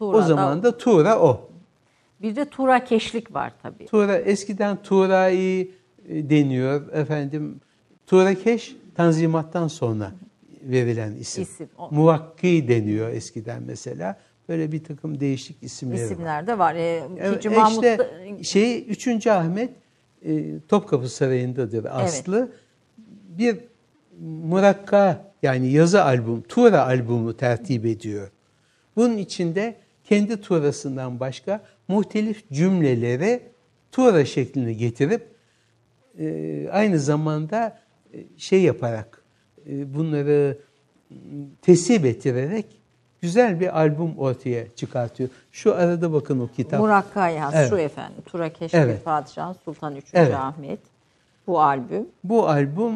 o Tuğra'da- zaman da Tuğra o. Bir de Turakeşlik var tabii. Tuğra eskiden Tuğra'yı e, deniyor efendim. Tuğrakeş Tanzimat'tan sonra verilen isim. İsim, o. Muvakki deniyor eskiden mesela. Böyle bir takım değişik isimleri var. İsimler de var. Ee, Evet, ikinci e Mahmut işte da- şey 3. Ahmet e, Topkapı Sarayı'ndadır aslı. Bir murakka yani yazı albüm, Tuğra albümü tertip ediyor. Bunun içinde kendi Tuğrasından başka muhtelif cümleleri Tuğra şekline getirip e, aynı zamanda e, şey yaparak e, bunları tesip ettirerek güzel bir albüm ortaya çıkartıyor. Şu arada bakın o kitap. Murakka'yı has Evet. şu efendim. Turakeşlik Evet. Padişah Sultan 3. Evet. Ahmet. Bu albüm. Bu albüm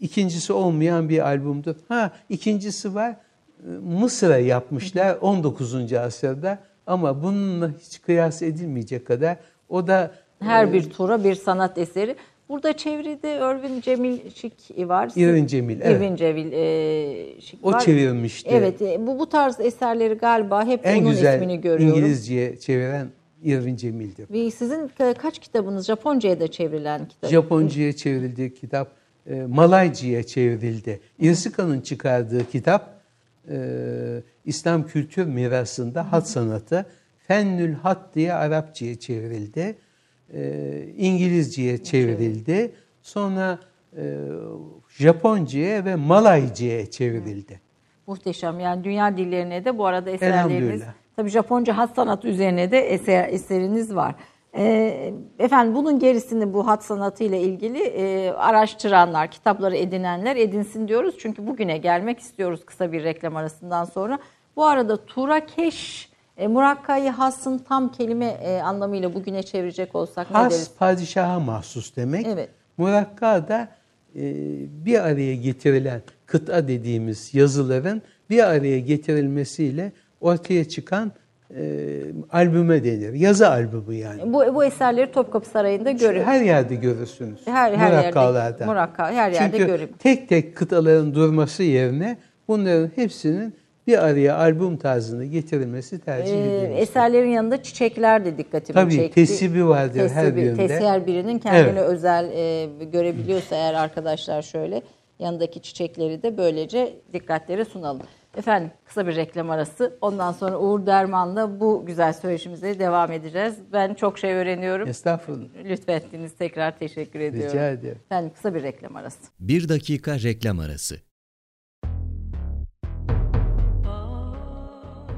ikincisi olmayan bir albümdür. Ha ikincisi var. e, Mısır'a yapmışlar 19. asırda ama bununla hiç kıyas edilmeyecek kadar o da Her e, bir tura bir sanat eseri. Burada çevrede Irvin Cemil Şik var. Irvin Cemil, evet. Irvin Cemil e, Şik O var. çevirmişti. Evet. e, bu bu tarz eserleri galiba hep en onun güzel ismini görüyorum. İngilizceye çeviren Irvin Cemil'dir. Ve sizin ka- kaç kitabınız Japonca'ya da çevrilen kitap? Japonca'ya çevrildi kitap, e, Malayca'ya çevrildi. İrsika'nın çıkardığı kitap e, İslam kültür mirasında hat sanatı. Fennül Hat diye Arapçaya çevrildi. E, İngilizceye çevrildi. Sonra e, Japonca'ya ve Malayca'ya çevrildi. Muhteşem. Yani dünya dillerine de bu arada eserleriniz. Tabii Japonca hat sanatı üzerine de eser, eseriniz var. Ee, efendim bunun gerisini bu hat sanatı ile ilgili e, araştıranlar, kitapları edinenler edinsin diyoruz. Çünkü bugüne gelmek istiyoruz kısa bir reklam arasından sonra. Bu arada Turakeş, e, Murakka'yı hasın tam kelime e, anlamıyla bugüne çevirecek olsak ne deriz? Has padişaha mahsus demek. Evet. Murakka da e, bir araya getirilen kıta dediğimiz yazıların bir araya getirilmesiyle ortaya çıkan e, albüme denir. Yazı albümü yani. Bu, bu eserleri Topkapı Sarayı'nda görüyoruz. Her yerde görürsünüz. Her- her yerde, Murakkalarda. murakka, her yerde Çünkü görün. tek tek kıtaların durması yerine bunların hepsinin bir araya albüm tarzında getirilmesi tercih Ee, edilmiş. eserlerin yanında çiçekler de dikkatimi Tabii, çekti. tesibi vardır her Tesibi, birinde. Tesi her birinin kendine Evet. özel e, görebiliyorsa eğer arkadaşlar şöyle yanındaki çiçekleri de böylece dikkatlere sunalım. Efendim kısa bir reklam arası. Ondan sonra Uğur Derman'la bu güzel söyleşimize devam edeceğiz. Ben çok şey öğreniyorum. Estağfurullah. Lütfettiniz. Tekrar teşekkür ediyorum. Rica ederim. Efendim kısa bir reklam arası. Bir dakika reklam arası.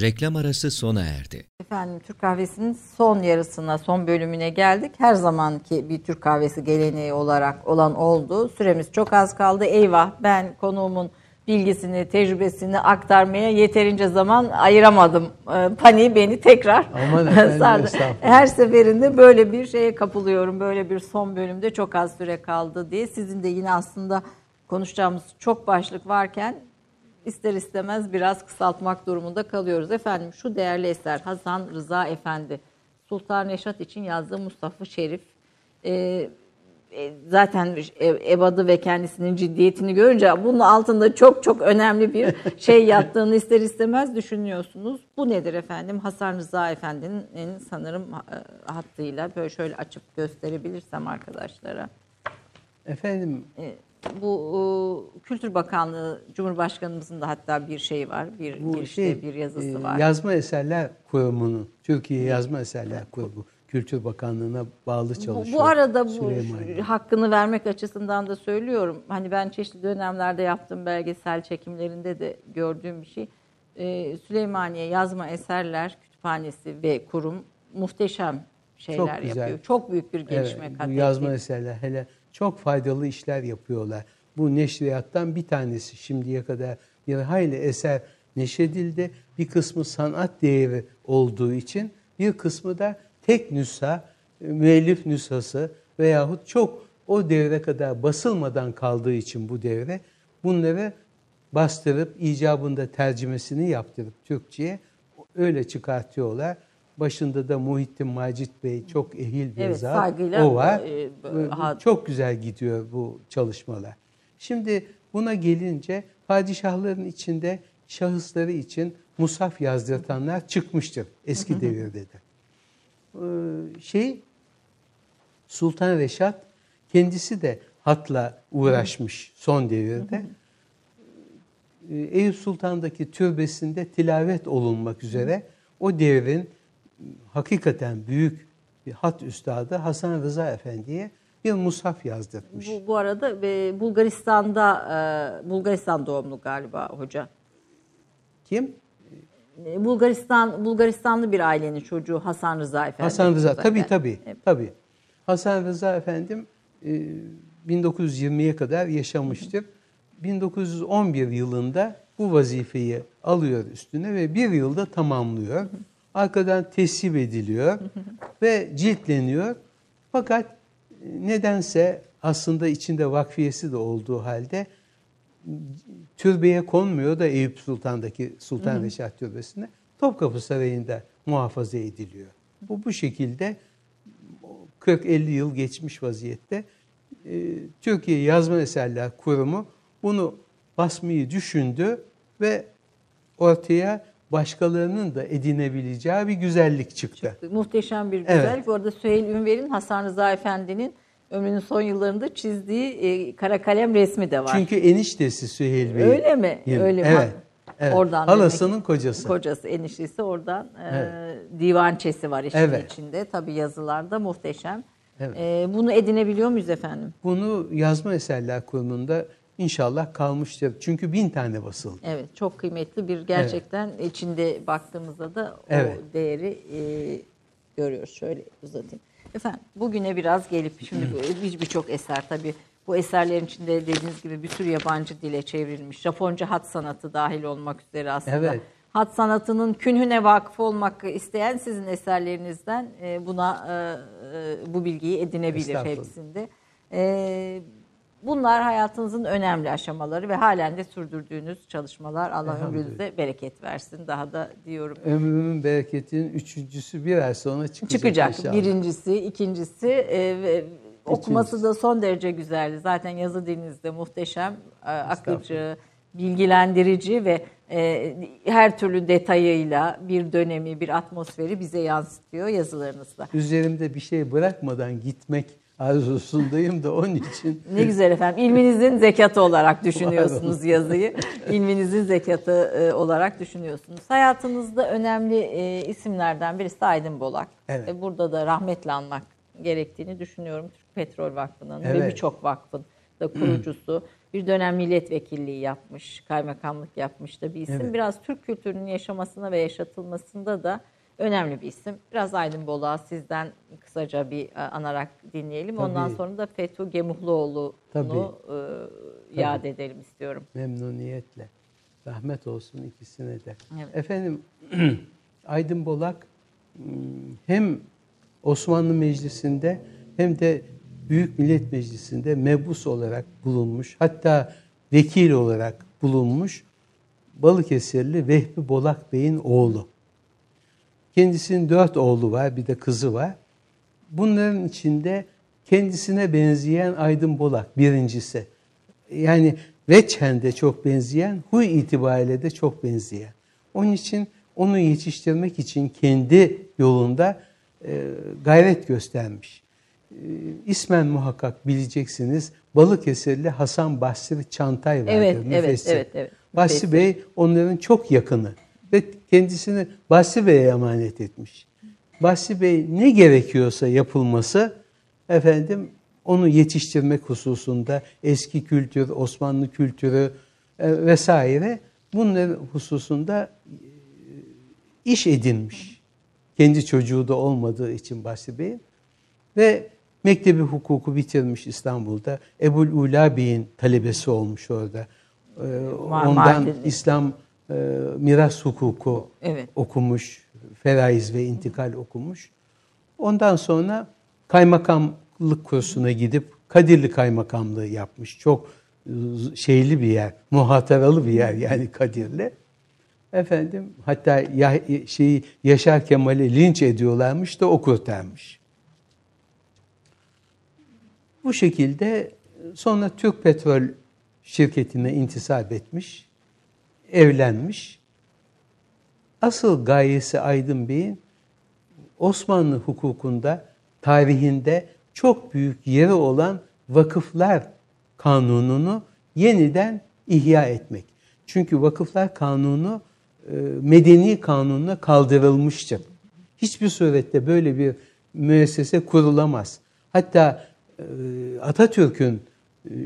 Reklam arası sona erdi. Efendim Türk kahvesinin son yarısına, son bölümüne geldik. Her zamanki bir Türk kahvesi geleneği olarak olan oldu. Süremiz çok az kaldı. Eyvah ben konuğumun bilgisini, tecrübesini aktarmaya yeterince zaman ayıramadım. E, Paniği beni tekrar sardı. Her seferinde böyle bir şeye kapılıyorum. Böyle bir son bölümde çok az süre kaldı diye. Sizin de yine aslında konuşacağımız çok başlık varken ister istemez biraz kısaltmak durumunda kalıyoruz. Efendim şu değerli eser Hasan Rıza Efendi, Sultan Reşat için yazdığı Mustafa Şerif. Ee, e, zaten e- ebadı ve kendisinin ciddiyetini görünce bunun altında çok çok önemli bir şey yattığını ister istemez düşünüyorsunuz. Bu nedir efendim? Hasan Rıza Efendi'nin sanırım e, hattıyla böyle şöyle açıp gösterebilirsem arkadaşlara. Efendim Bu e, Kültür Bakanlığı Cumhurbaşkanımızın da hatta bir şey var, bir bu girişte şey bir yazısı e, var. Yazma Eserler Kurumu'nun Türkiye Yazma Eserler Kurumu Kültür Bakanlığı'na bağlı Bu, çalışıyor. bu arada bu hakkını vermek açısından da söylüyorum. Hani ben çeşitli dönemlerde yaptığım belgesel çekimlerinde de gördüğüm bir şey. Ee, Süleymaniye Yazma Eserler Kütüphanesi ve kurum muhteşem şeyler Çok güzel. yapıyor. Çok büyük bir gelişme Evet, kat bu etti. yazma eserler hele çok faydalı işler yapıyorlar. Bu neşriyattan bir tanesi şimdiye kadar bir hayli eser neşredildi. Bir kısmı sanat değeri olduğu için bir kısmı da tek nüsha, müellif nüshası veyahut çok o devre kadar basılmadan kaldığı için bu devre bunları bastırıp icabında tercümesini yaptırıp Türkçe'ye öyle çıkartıyorlar. Başında da Muhittin Macit Bey çok ehil bir Evet, zat. saygıyla, O var. e, ha- çok güzel gidiyor bu çalışmalar. Şimdi buna gelince padişahların içinde şahısları için musaf yazdırtanlar çıkmıştır eski devirde de. Ee, şey Sultan Reşat kendisi de hatla uğraşmış son devirde. Ee, Eyüp Sultan'daki türbesinde tilavet olunmak üzere o devrin hakikaten büyük bir hat üstadı Hasan Rıza Efendi'ye bir mushaf yazdırmış. Bu, bu arada e, Bulgaristan'da e, Bulgaristan doğumlu galiba hoca. Kim? E, Bulgaristan Bulgaristanlı bir ailenin çocuğu Hasan Rıza Efendi. Hasan Rıza. Zaten. Tabii tabii. Evet. tabii. Hasan Rıza efendim e, 1920'ye kadar yaşamıştır. 1911 yılında bu vazifeyi alıyor üstüne ve bir yılda tamamlıyor. Arkadan teslim ediliyor ve ciltleniyor. Fakat e, nedense aslında içinde vakfiyesi de olduğu halde türbeye konmuyor da Eyüp Sultan'daki Sultan Reşat Türbesi'ne Topkapı Sarayı'nda muhafaza ediliyor. Bu bu şekilde 40-50 yıl geçmiş vaziyette e, Türkiye Yazma Eserler Kurumu bunu basmayı düşündü ve ortaya başkalarının da edinebileceği bir güzellik çıktı. Muhteşem bir güzellik. Evet. Bu arada Süheyl Ünver'in Hasan Rıza Efendi'nin ömrünün son yıllarında çizdiği e, kara kalem resmi de var. Çünkü eniştesi Süheyl Bey. Öyle mi? Öyle mi? Evet. evet. Oradan Halasının demek kocası. Kocası, eniştesi oradan e, divançesi var işin Evet. içinde. Tabii yazılarda muhteşem. Evet. E, bunu edinebiliyor muyuz efendim? Bunu Yazma Eserler Kurumu'nda inşallah kalmıştır. Çünkü bin tane basıldı. Evet, çok kıymetli bir gerçekten içinde baktığımızda da Evet. o değeri e, görüyoruz. Şöyle uzatayım. Efendim bugüne biraz gelip şimdi birçok eser tabii bu eserlerin içinde dediğiniz gibi bir sürü yabancı dile çevrilmiş. Japonca hat sanatı dahil olmak üzere aslında. Evet. Hat sanatının künhüne vakıf olmak isteyen sizin eserlerinizden e, buna e, e, bu bilgiyi edinebilir hepsinde. Bunlar hayatınızın önemli aşamaları ve halen de sürdürdüğünüz çalışmalar. Allah ömrünüze bereket versin. Daha da diyorum Ömrümün bereketinin üçüncüsü bir ay sonra çıkacak, çıkacak. inşallah. Birincisi, ikincisi e, ve okuması da son derece güzeldi. Zaten yazı dilinizde muhteşem, e, akıcı, bilgilendirici ve e, her türlü detayıyla bir dönemi, bir atmosferi bize yansıtıyor yazılarınızda. Üzerimde bir şey bırakmadan gitmek arzusundayım da onun için. Ne güzel efendim. İlminizin zekatı olarak düşünüyorsunuz yazıyı. İlminizin zekatı e, olarak düşünüyorsunuz. Hayatınızda önemli e, isimlerden birisi Aydın Bolak. Evet. E, burada da rahmetle anmak gerektiğini düşünüyorum. Türk Petrol Vakfı'nın ve Evet. birçok vakfın da kurucusu. Bir dönem milletvekilliği yapmış, kaymakamlık yapmış da bir isim. Evet. Biraz Türk kültürünün yaşamasına ve yaşatılmasında da önemli bir isim. Biraz Aydın Bol'a sizden kısaca bir e, anarak dinleyelim. Ondan Tabii. sonra da Fethu Gemuhluoğlu'nu e, yad edelim istiyorum. Memnuniyetle. Rahmet olsun ikisine de. Evet. Efendim Aydın Bolak m, hem Osmanlı Meclisi'nde hem de Büyük Millet Meclisi'nde mebus olarak bulunmuş. Hatta vekil olarak bulunmuş. Balıkesirli Vehbi Bolak Bey'in oğlu. Kendisinin dört oğlu var, bir de kızı var. Bunların içinde kendisine benzeyen Aydın Bolak birincisi. Yani veçhen de çok benzeyen, huy itibariyle de çok benzeyen. Onun için onu yetiştirmek için kendi yolunda e, gayret göstermiş. E, ismen muhakkak bileceksiniz. Balıkesirli Hasan Basri Çantay vardır. Evet, evet, müfessir. evet, evet. Basri. Bey onların çok yakını ve kendisini Basri Bey'e emanet etmiş. Basri Bey ne gerekiyorsa yapılması efendim onu yetiştirmek hususunda eski kültür, Osmanlı kültürü e, vesaire bunların hususunda e, iş edinmiş. Kendi çocuğu da olmadığı için Basri Bey'in ve mektebi hukuku bitirmiş İstanbul'da. Ebul Ula Bey'in talebesi olmuş orada. Ee, ondan. İslam e, miras hukuku Evet. okumuş, feraiz ve intikal okumuş. Ondan sonra kaymakamlık kursuna gidip Kadirli kaymakamlığı yapmış. Çok şeyli bir yer, muhataralı bir yer yani Kadirli. Efendim hatta ya, şeyi Yaşar Kemal'i linç ediyorlarmış da o kurtarmış. Bu şekilde sonra Türk Petrol şirketine intisap etmiş, evlenmiş. Asıl gayesi Aydın Bey'in Osmanlı hukukunda, tarihinde çok büyük yeri olan vakıflar kanununu yeniden ihya etmek. Çünkü vakıflar kanunu e, medeni kanunla kaldırılmıştır. Hiçbir surette böyle bir müessese kurulamaz. Hatta e, Atatürk'ün e,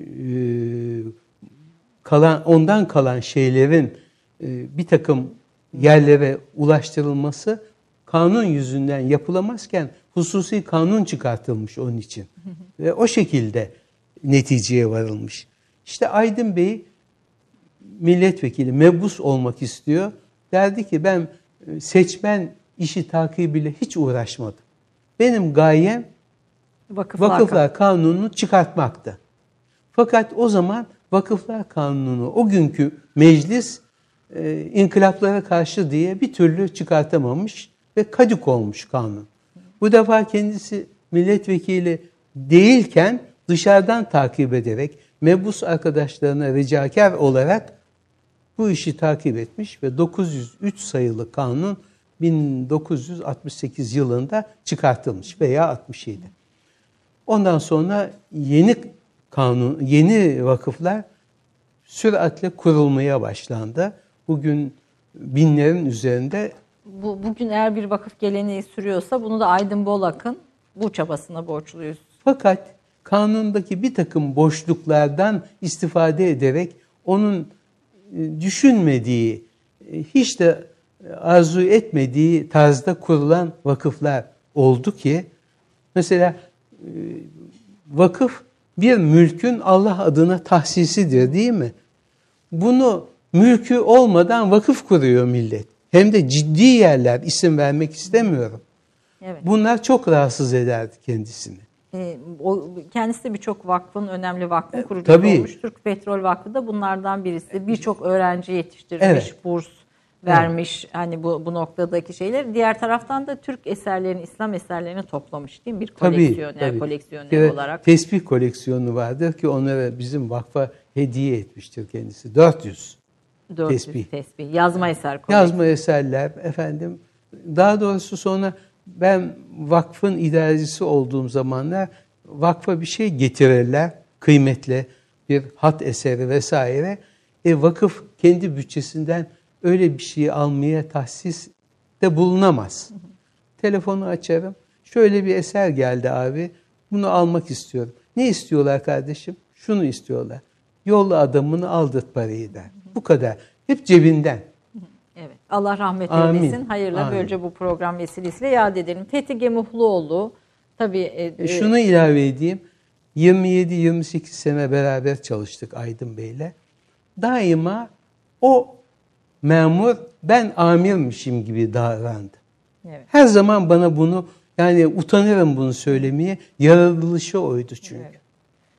kalan ondan kalan şeylerin e, bir takım yerlere ulaştırılması kanun yüzünden yapılamazken hususi kanun çıkartılmış onun için. Ve o şekilde neticeye varılmış. İşte Aydın Bey milletvekili mebus olmak istiyor. Derdi ki ben e, seçmen işi takibiyle hiç uğraşmadım. Benim gayem Vakıflar, Vakıflar Kanunu'nu çıkartmaktı. Fakat o zaman Vakıflar Kanunu o günkü meclis e, inkılaplara karşı diye bir türlü çıkartamamış ve kadük olmuş kanun. Bu defa kendisi milletvekili değilken dışarıdan takip ederek mebus arkadaşlarına ricakar olarak bu işi takip etmiş ve 903 sayılı kanun 1968 yılında çıkartılmış veya 67. Ondan sonra yeni kanun, yeni vakıflar süratle kurulmaya başlandı. Bugün binlerin üzerinde Bu, bugün eğer bir vakıf geleneği sürüyorsa bunu da Aydın Bolak'ın bu çabasına borçluyuz. fakat kanundaki bir takım boşluklardan istifade ederek onun e, düşünmediği, e, hiç de arzu etmediği tarzda kurulan vakıflar oldu ki mesela e, vakıf bir mülkün Allah adına tahsisidir değil mi? Bunu mülkü olmadan vakıf kuruyor millet. Hem de ciddi yerler isim vermek istemiyorum. Evet. Bunlar çok rahatsız ederdi kendisini. Ee, o, kendisi de birçok vakfın önemli vakfın kurucusu tabii. olmuş. Türk Petrol Vakfı da bunlardan birisi. Birçok öğrenci yetiştirmiş, Evet. burs vermiş. Hani bu bu noktadaki şeyler. Diğer taraftan da Türk eserlerini, İslam eserlerini toplamış değil mi? Bir Tabii, koleksiyoner, tabii. koleksiyoner Bir kere olarak. Tesbih koleksiyonu vardır ki onlara bizim vakfa hediye etmiştir kendisi. 400 400 tesbih. tesbih. Yazma eser koleksiyonu. yazma eserler efendim. Daha doğrusu sonra ben vakfın idarecisi olduğum zamanlar vakfa bir şey getirirler kıymetli bir hat eseri vesaire. E, vakıf kendi bütçesinden öyle bir şeyi almaya tahsis de bulunamaz. Telefonu açarım. Şöyle bir eser geldi abi. Bunu almak istiyorum. Ne istiyorlar kardeşim? Şunu istiyorlar. Yolla adamını aldırt parayı der. Bu kadar. Hep cebinden. Evet. Allah rahmet Amin. eylesin. Hayırla Amin. böylece bu program vesilesiyle yad edelim. Fethi Gemuhluoğlu tabii e, E, Şunu ilave edeyim. 27-28 sene beraber çalıştık Aydın Bey'le. Daima o memur ben amirmişim gibi davrandı. Evet. Her zaman bana bunu yani utanırım bunu söylemeye. Yaratılışı oydu çünkü.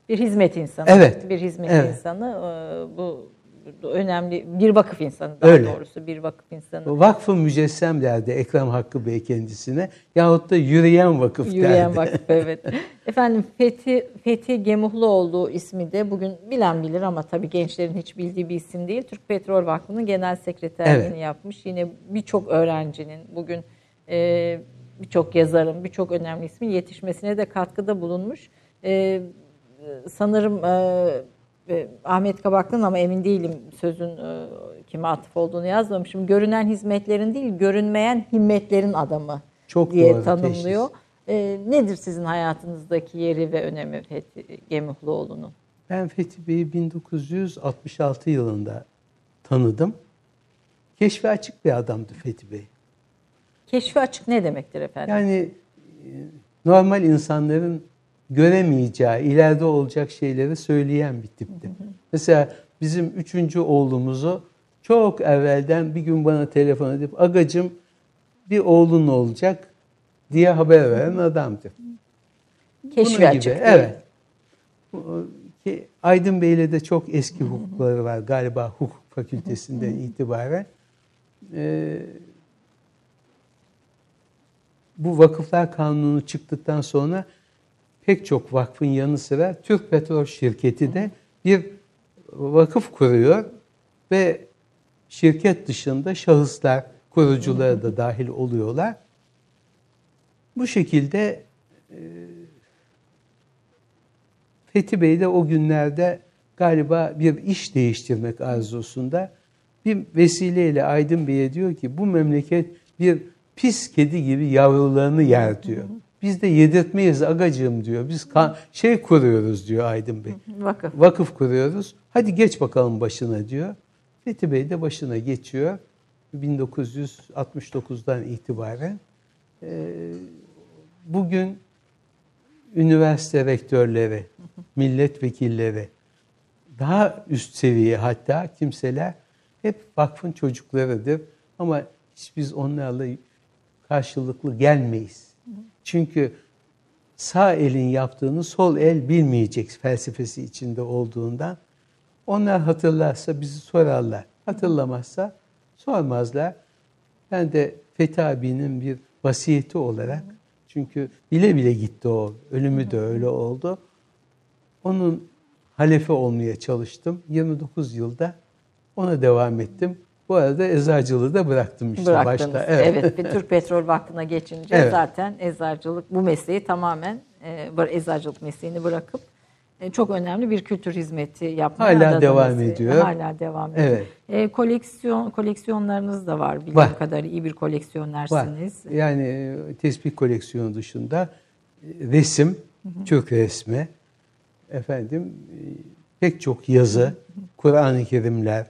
bir hizmet insanı. Evet. Bir hizmet Evet. insanı. e, bu önemli bir vakıf insanı daha Öyle. doğrusu bir vakıf insanı. Vakfı mücessem derdi Ekrem Hakkı Bey kendisine. Yahut da yürüyen vakıf Yürüyen derdi. vakıf evet. Efendim Fethi, Fethi Gemuhluoğlu ismi de bugün bilen bilir ama tabii gençlerin hiç bildiği bir isim değil. Türk Petrol Vakfı'nın genel sekreterliğini Evet. yapmış. Yine birçok öğrencinin bugün e, birçok yazarın birçok önemli ismin yetişmesine de katkıda bulunmuş. E, sanırım e, e, Ahmet Kabaklı'nın ama emin değilim sözün e, kime atıf olduğunu yazmamışım. Görünen hizmetlerin değil, görünmeyen himmetlerin adamı Çok diye doğru tanımlıyor. teşhis. E, nedir sizin hayatınızdaki yeri ve önemi Fethi Gemuhluoğlu'nun? Ben Fethi Bey'i 1966 yılında tanıdım. Keşfe açık bir adamdı Fethi Bey. Keşfi açık ne demektir efendim? Yani e, normal insanların göremeyeceği, ileride olacak şeyleri söyleyen bir tipti. Mesela bizim üçüncü oğlumuzu çok evvelden bir gün bana telefon edip agacım bir oğlun olacak diye haber veren adamdı. Keşfi açık. gibi. Evet. Ki Aydın Bey'le de çok eski hukukları var galiba hukuk fakültesinden itibaren. Ee, bu vakıflar kanunu çıktıktan sonra pek çok vakfın yanı sıra Türk Petrol Şirketi de bir vakıf kuruyor ve şirket dışında şahıslar, kurucuları da dahil oluyorlar. Bu şekilde Fethi Bey de o günlerde galiba bir iş değiştirmek arzusunda bir vesileyle Aydın Bey'e diyor ki bu memleket bir pis kedi gibi yavrularını yer diyor. Biz de yedirtmeyiz agacığım diyor. Biz şey kuruyoruz diyor Aydın Bey. Vakıf. Vakıf kuruyoruz. Hadi geç bakalım başına diyor. Fethi Bey de başına geçiyor. 1969'dan itibaren. Ee, bugün üniversite rektörleri, milletvekilleri, daha üst seviye hatta kimseler hep vakfın çocuklarıdır. Ama hiç biz onlarla karşılıklı gelmeyiz. Çünkü sağ elin yaptığını sol el bilmeyecek felsefesi içinde olduğundan onlar hatırlarsa bizi sorarlar. Hatırlamazsa sormazlar. Ben de Fethi abinin bir vasiyeti olarak çünkü bile bile gitti o. Ölümü de öyle oldu. Onun halefi olmaya çalıştım. 29 yılda ona devam ettim. Bu arada eczacılığı da bıraktım işte Bıraktınız. başta. Evet. bir Türk Petrol Vakfı'na geçince Evet. zaten eczacılık bu mesleği tamamen e, eczacılık mesleğini bırakıp e, çok önemli bir kültür hizmeti yapmaya Hala devam ediyor. Hala devam ediyor. Evet. E, koleksiyon koleksiyonlarınız da var bildiğim Var. kadarıyla iyi bir Var. koleksiyonersiniz. Yani e, tespih koleksiyonu dışında e, resim, Türk resmi, efendim e, pek çok yazı, Kur'an-ı Kerimler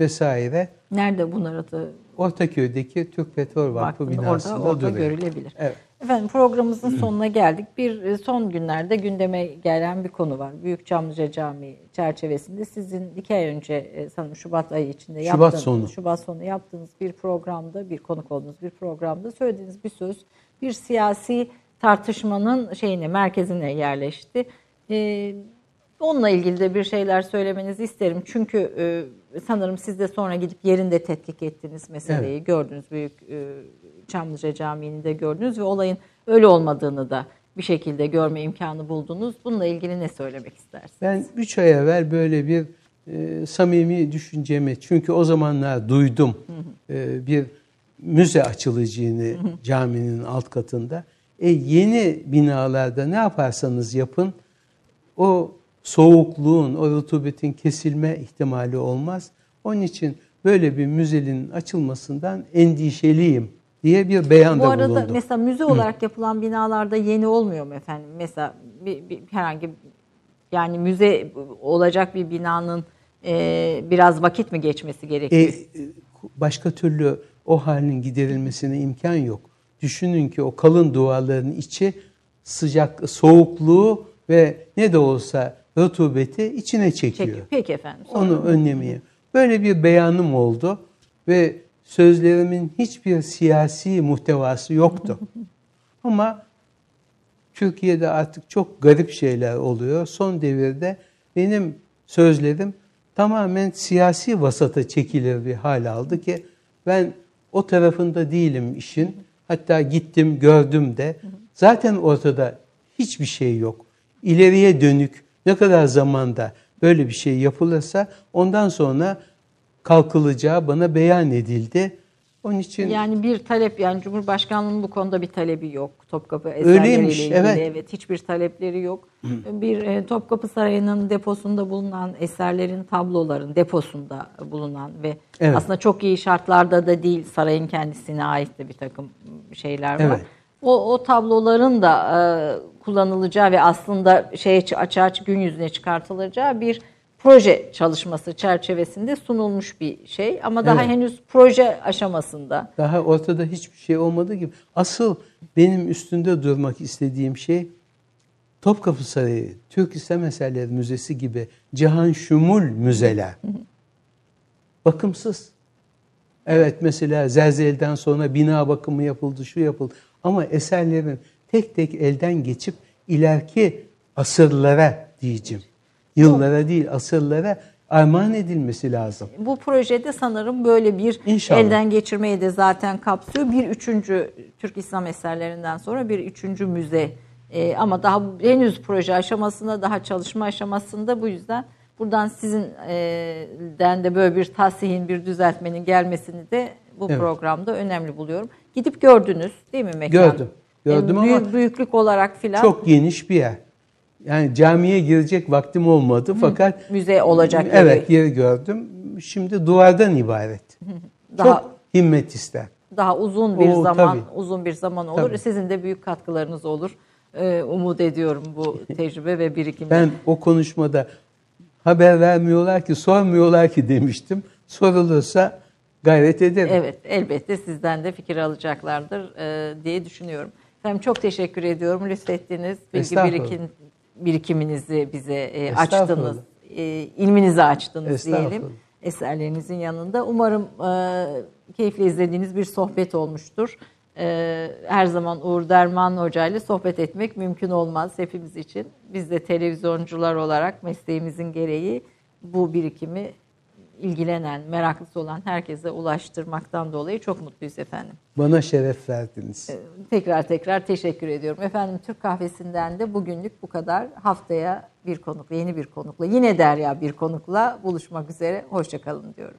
vesaire Nerede bunları da Ortaköy'deki Türk Petrol Vakfı Vakfı'nda binasında orada, orada duruyor. görülebilir. Evet. Efendim programımızın sonuna geldik. Bir e, son günlerde gündeme gelen bir konu var. Büyük Çamlıca Camii çerçevesinde sizin iki ay önce e, sanırım Şubat ayı içinde Şubat yaptığınız, sonu. Şubat sonu yaptığınız bir programda, bir konuk olduğunuz bir programda söylediğiniz bir söz bir siyasi tartışmanın şeyine, merkezine yerleşti. E, Onunla ilgili de bir şeyler söylemenizi isterim. Çünkü e, sanırım siz de sonra gidip yerinde tetkik ettiniz meseleyi. Gördünüz büyük e, Çamlıca Camii'ni de gördünüz ve olayın öyle olmadığını da bir şekilde görme imkanı buldunuz. Bununla ilgili ne söylemek istersiniz? Ben üç ay evvel böyle bir e, samimi düşüncemi, çünkü o zamanlar duydum e, bir müze açılacağını caminin alt katında. E, yeni binalarda ne yaparsanız yapın o soğukluğun, o rutubetin kesilme ihtimali olmaz. Onun için böyle bir müzenin açılmasından endişeliyim diye bir beyanda Bu arada bulundum. mesela müze olarak yapılan binalarda yeni olmuyor mu efendim? Mesela bir, bir herhangi yani müze olacak bir binanın e, biraz vakit mi geçmesi E, gerekiyor? başka türlü o halin giderilmesine imkan yok. Düşünün ki o kalın duvarların içi sıcak, soğukluğu ve ne de olsa rutubeti içine çekiyor. Çekiyor. Peki efendim. Sonra- Onu önlemeye. Böyle bir beyanım oldu ve sözlerimin hiçbir siyasi muhtevası yoktu. Ama Türkiye'de artık çok garip şeyler oluyor. Son devirde benim sözlerim tamamen siyasi vasata çekilir bir hal aldı ki ben o tarafında değilim işin. Hatta gittim gördüm de zaten ortada hiçbir şey yok. İleriye dönük ne kadar zamanda böyle bir şey yapılırsa ondan sonra kalkılacağı bana beyan edildi. Onun için Yani bir talep yani Cumhurbaşkanlığının bu konuda bir talebi yok. Topkapı eserleriyle Öyleymiş, ilgili evet. evet hiçbir talepleri yok. Bir e, Topkapı Sarayı'nın deposunda bulunan eserlerin tabloların deposunda bulunan ve Evet. aslında çok iyi şartlarda da değil sarayın kendisine ait de bir takım şeyler var. Evet. O, o tabloların da e, kullanılacağı ve aslında şey açığa gün yüzüne çıkartılacağı bir proje çalışması çerçevesinde sunulmuş bir şey ama daha Evet. henüz proje aşamasında. Daha ortada hiçbir şey olmadığı gibi. Asıl benim üstünde durmak istediğim şey Topkapı Sarayı, Türk İslam Eserleri Müzesi gibi cihan şumul müzeler. Bakımsız. Evet mesela Zelzel'den sonra bina bakımı yapıldı, şu yapıldı. Ama eserlerin tek tek elden geçip ileriki asırlara diyeceğim. Yıllara değil asırlara armağan edilmesi lazım. Bu projede sanırım böyle bir İnşallah. elden geçirmeyi de zaten kapsıyor. Bir üçüncü Türk İslam eserlerinden sonra bir üçüncü müze. Ee, ama daha henüz proje aşamasında, daha çalışma aşamasında bu yüzden buradan sizin e, de böyle bir tahsihin, bir düzeltmenin gelmesini de bu Evet. programda önemli buluyorum. Gidip gördünüz değil mi mekan? Gördüm. Gördüm Ee, ama büyük, büyüklük olarak filan Çok geniş bir yer. Yani camiye girecek vaktim olmadı fakat müze olacak. Evet yeri gördüm. Şimdi duvardan ibaret. Daha- Çok himmet ister. daha uzun bir Oo, zaman tabii. uzun bir zaman olur. Tabii. Sizin de büyük katkılarınız olur. Ee, umut ediyorum bu tecrübe ve birikimle. Ben o konuşmada haber vermiyorlar ki, sormuyorlar ki demiştim. Sorulursa gayret ederim. Evet, elbette sizden de fikir alacaklardır e, diye düşünüyorum. Efendim çok teşekkür ediyorum. Lütfettiniz. Bilgi birikim, birikiminizi bize e, açtınız. E, ilminizi açtınız diyelim. Eserlerinizin yanında. Umarım e, keyifle izlediğiniz bir sohbet olmuştur. E, her zaman Uğur Derman Hoca ile sohbet etmek mümkün olmaz hepimiz için. Biz de televizyoncular olarak mesleğimizin gereği bu birikimi ilgilenen, meraklısı olan herkese ulaştırmaktan dolayı çok mutluyuz efendim. Bana şeref verdiniz. Tekrar tekrar teşekkür ediyorum. Efendim Türk Kahvesi'nden de bugünlük bu kadar. Haftaya bir konukla, yeni bir konukla, yine Derya bir konukla buluşmak üzere. Hoşçakalın diyorum.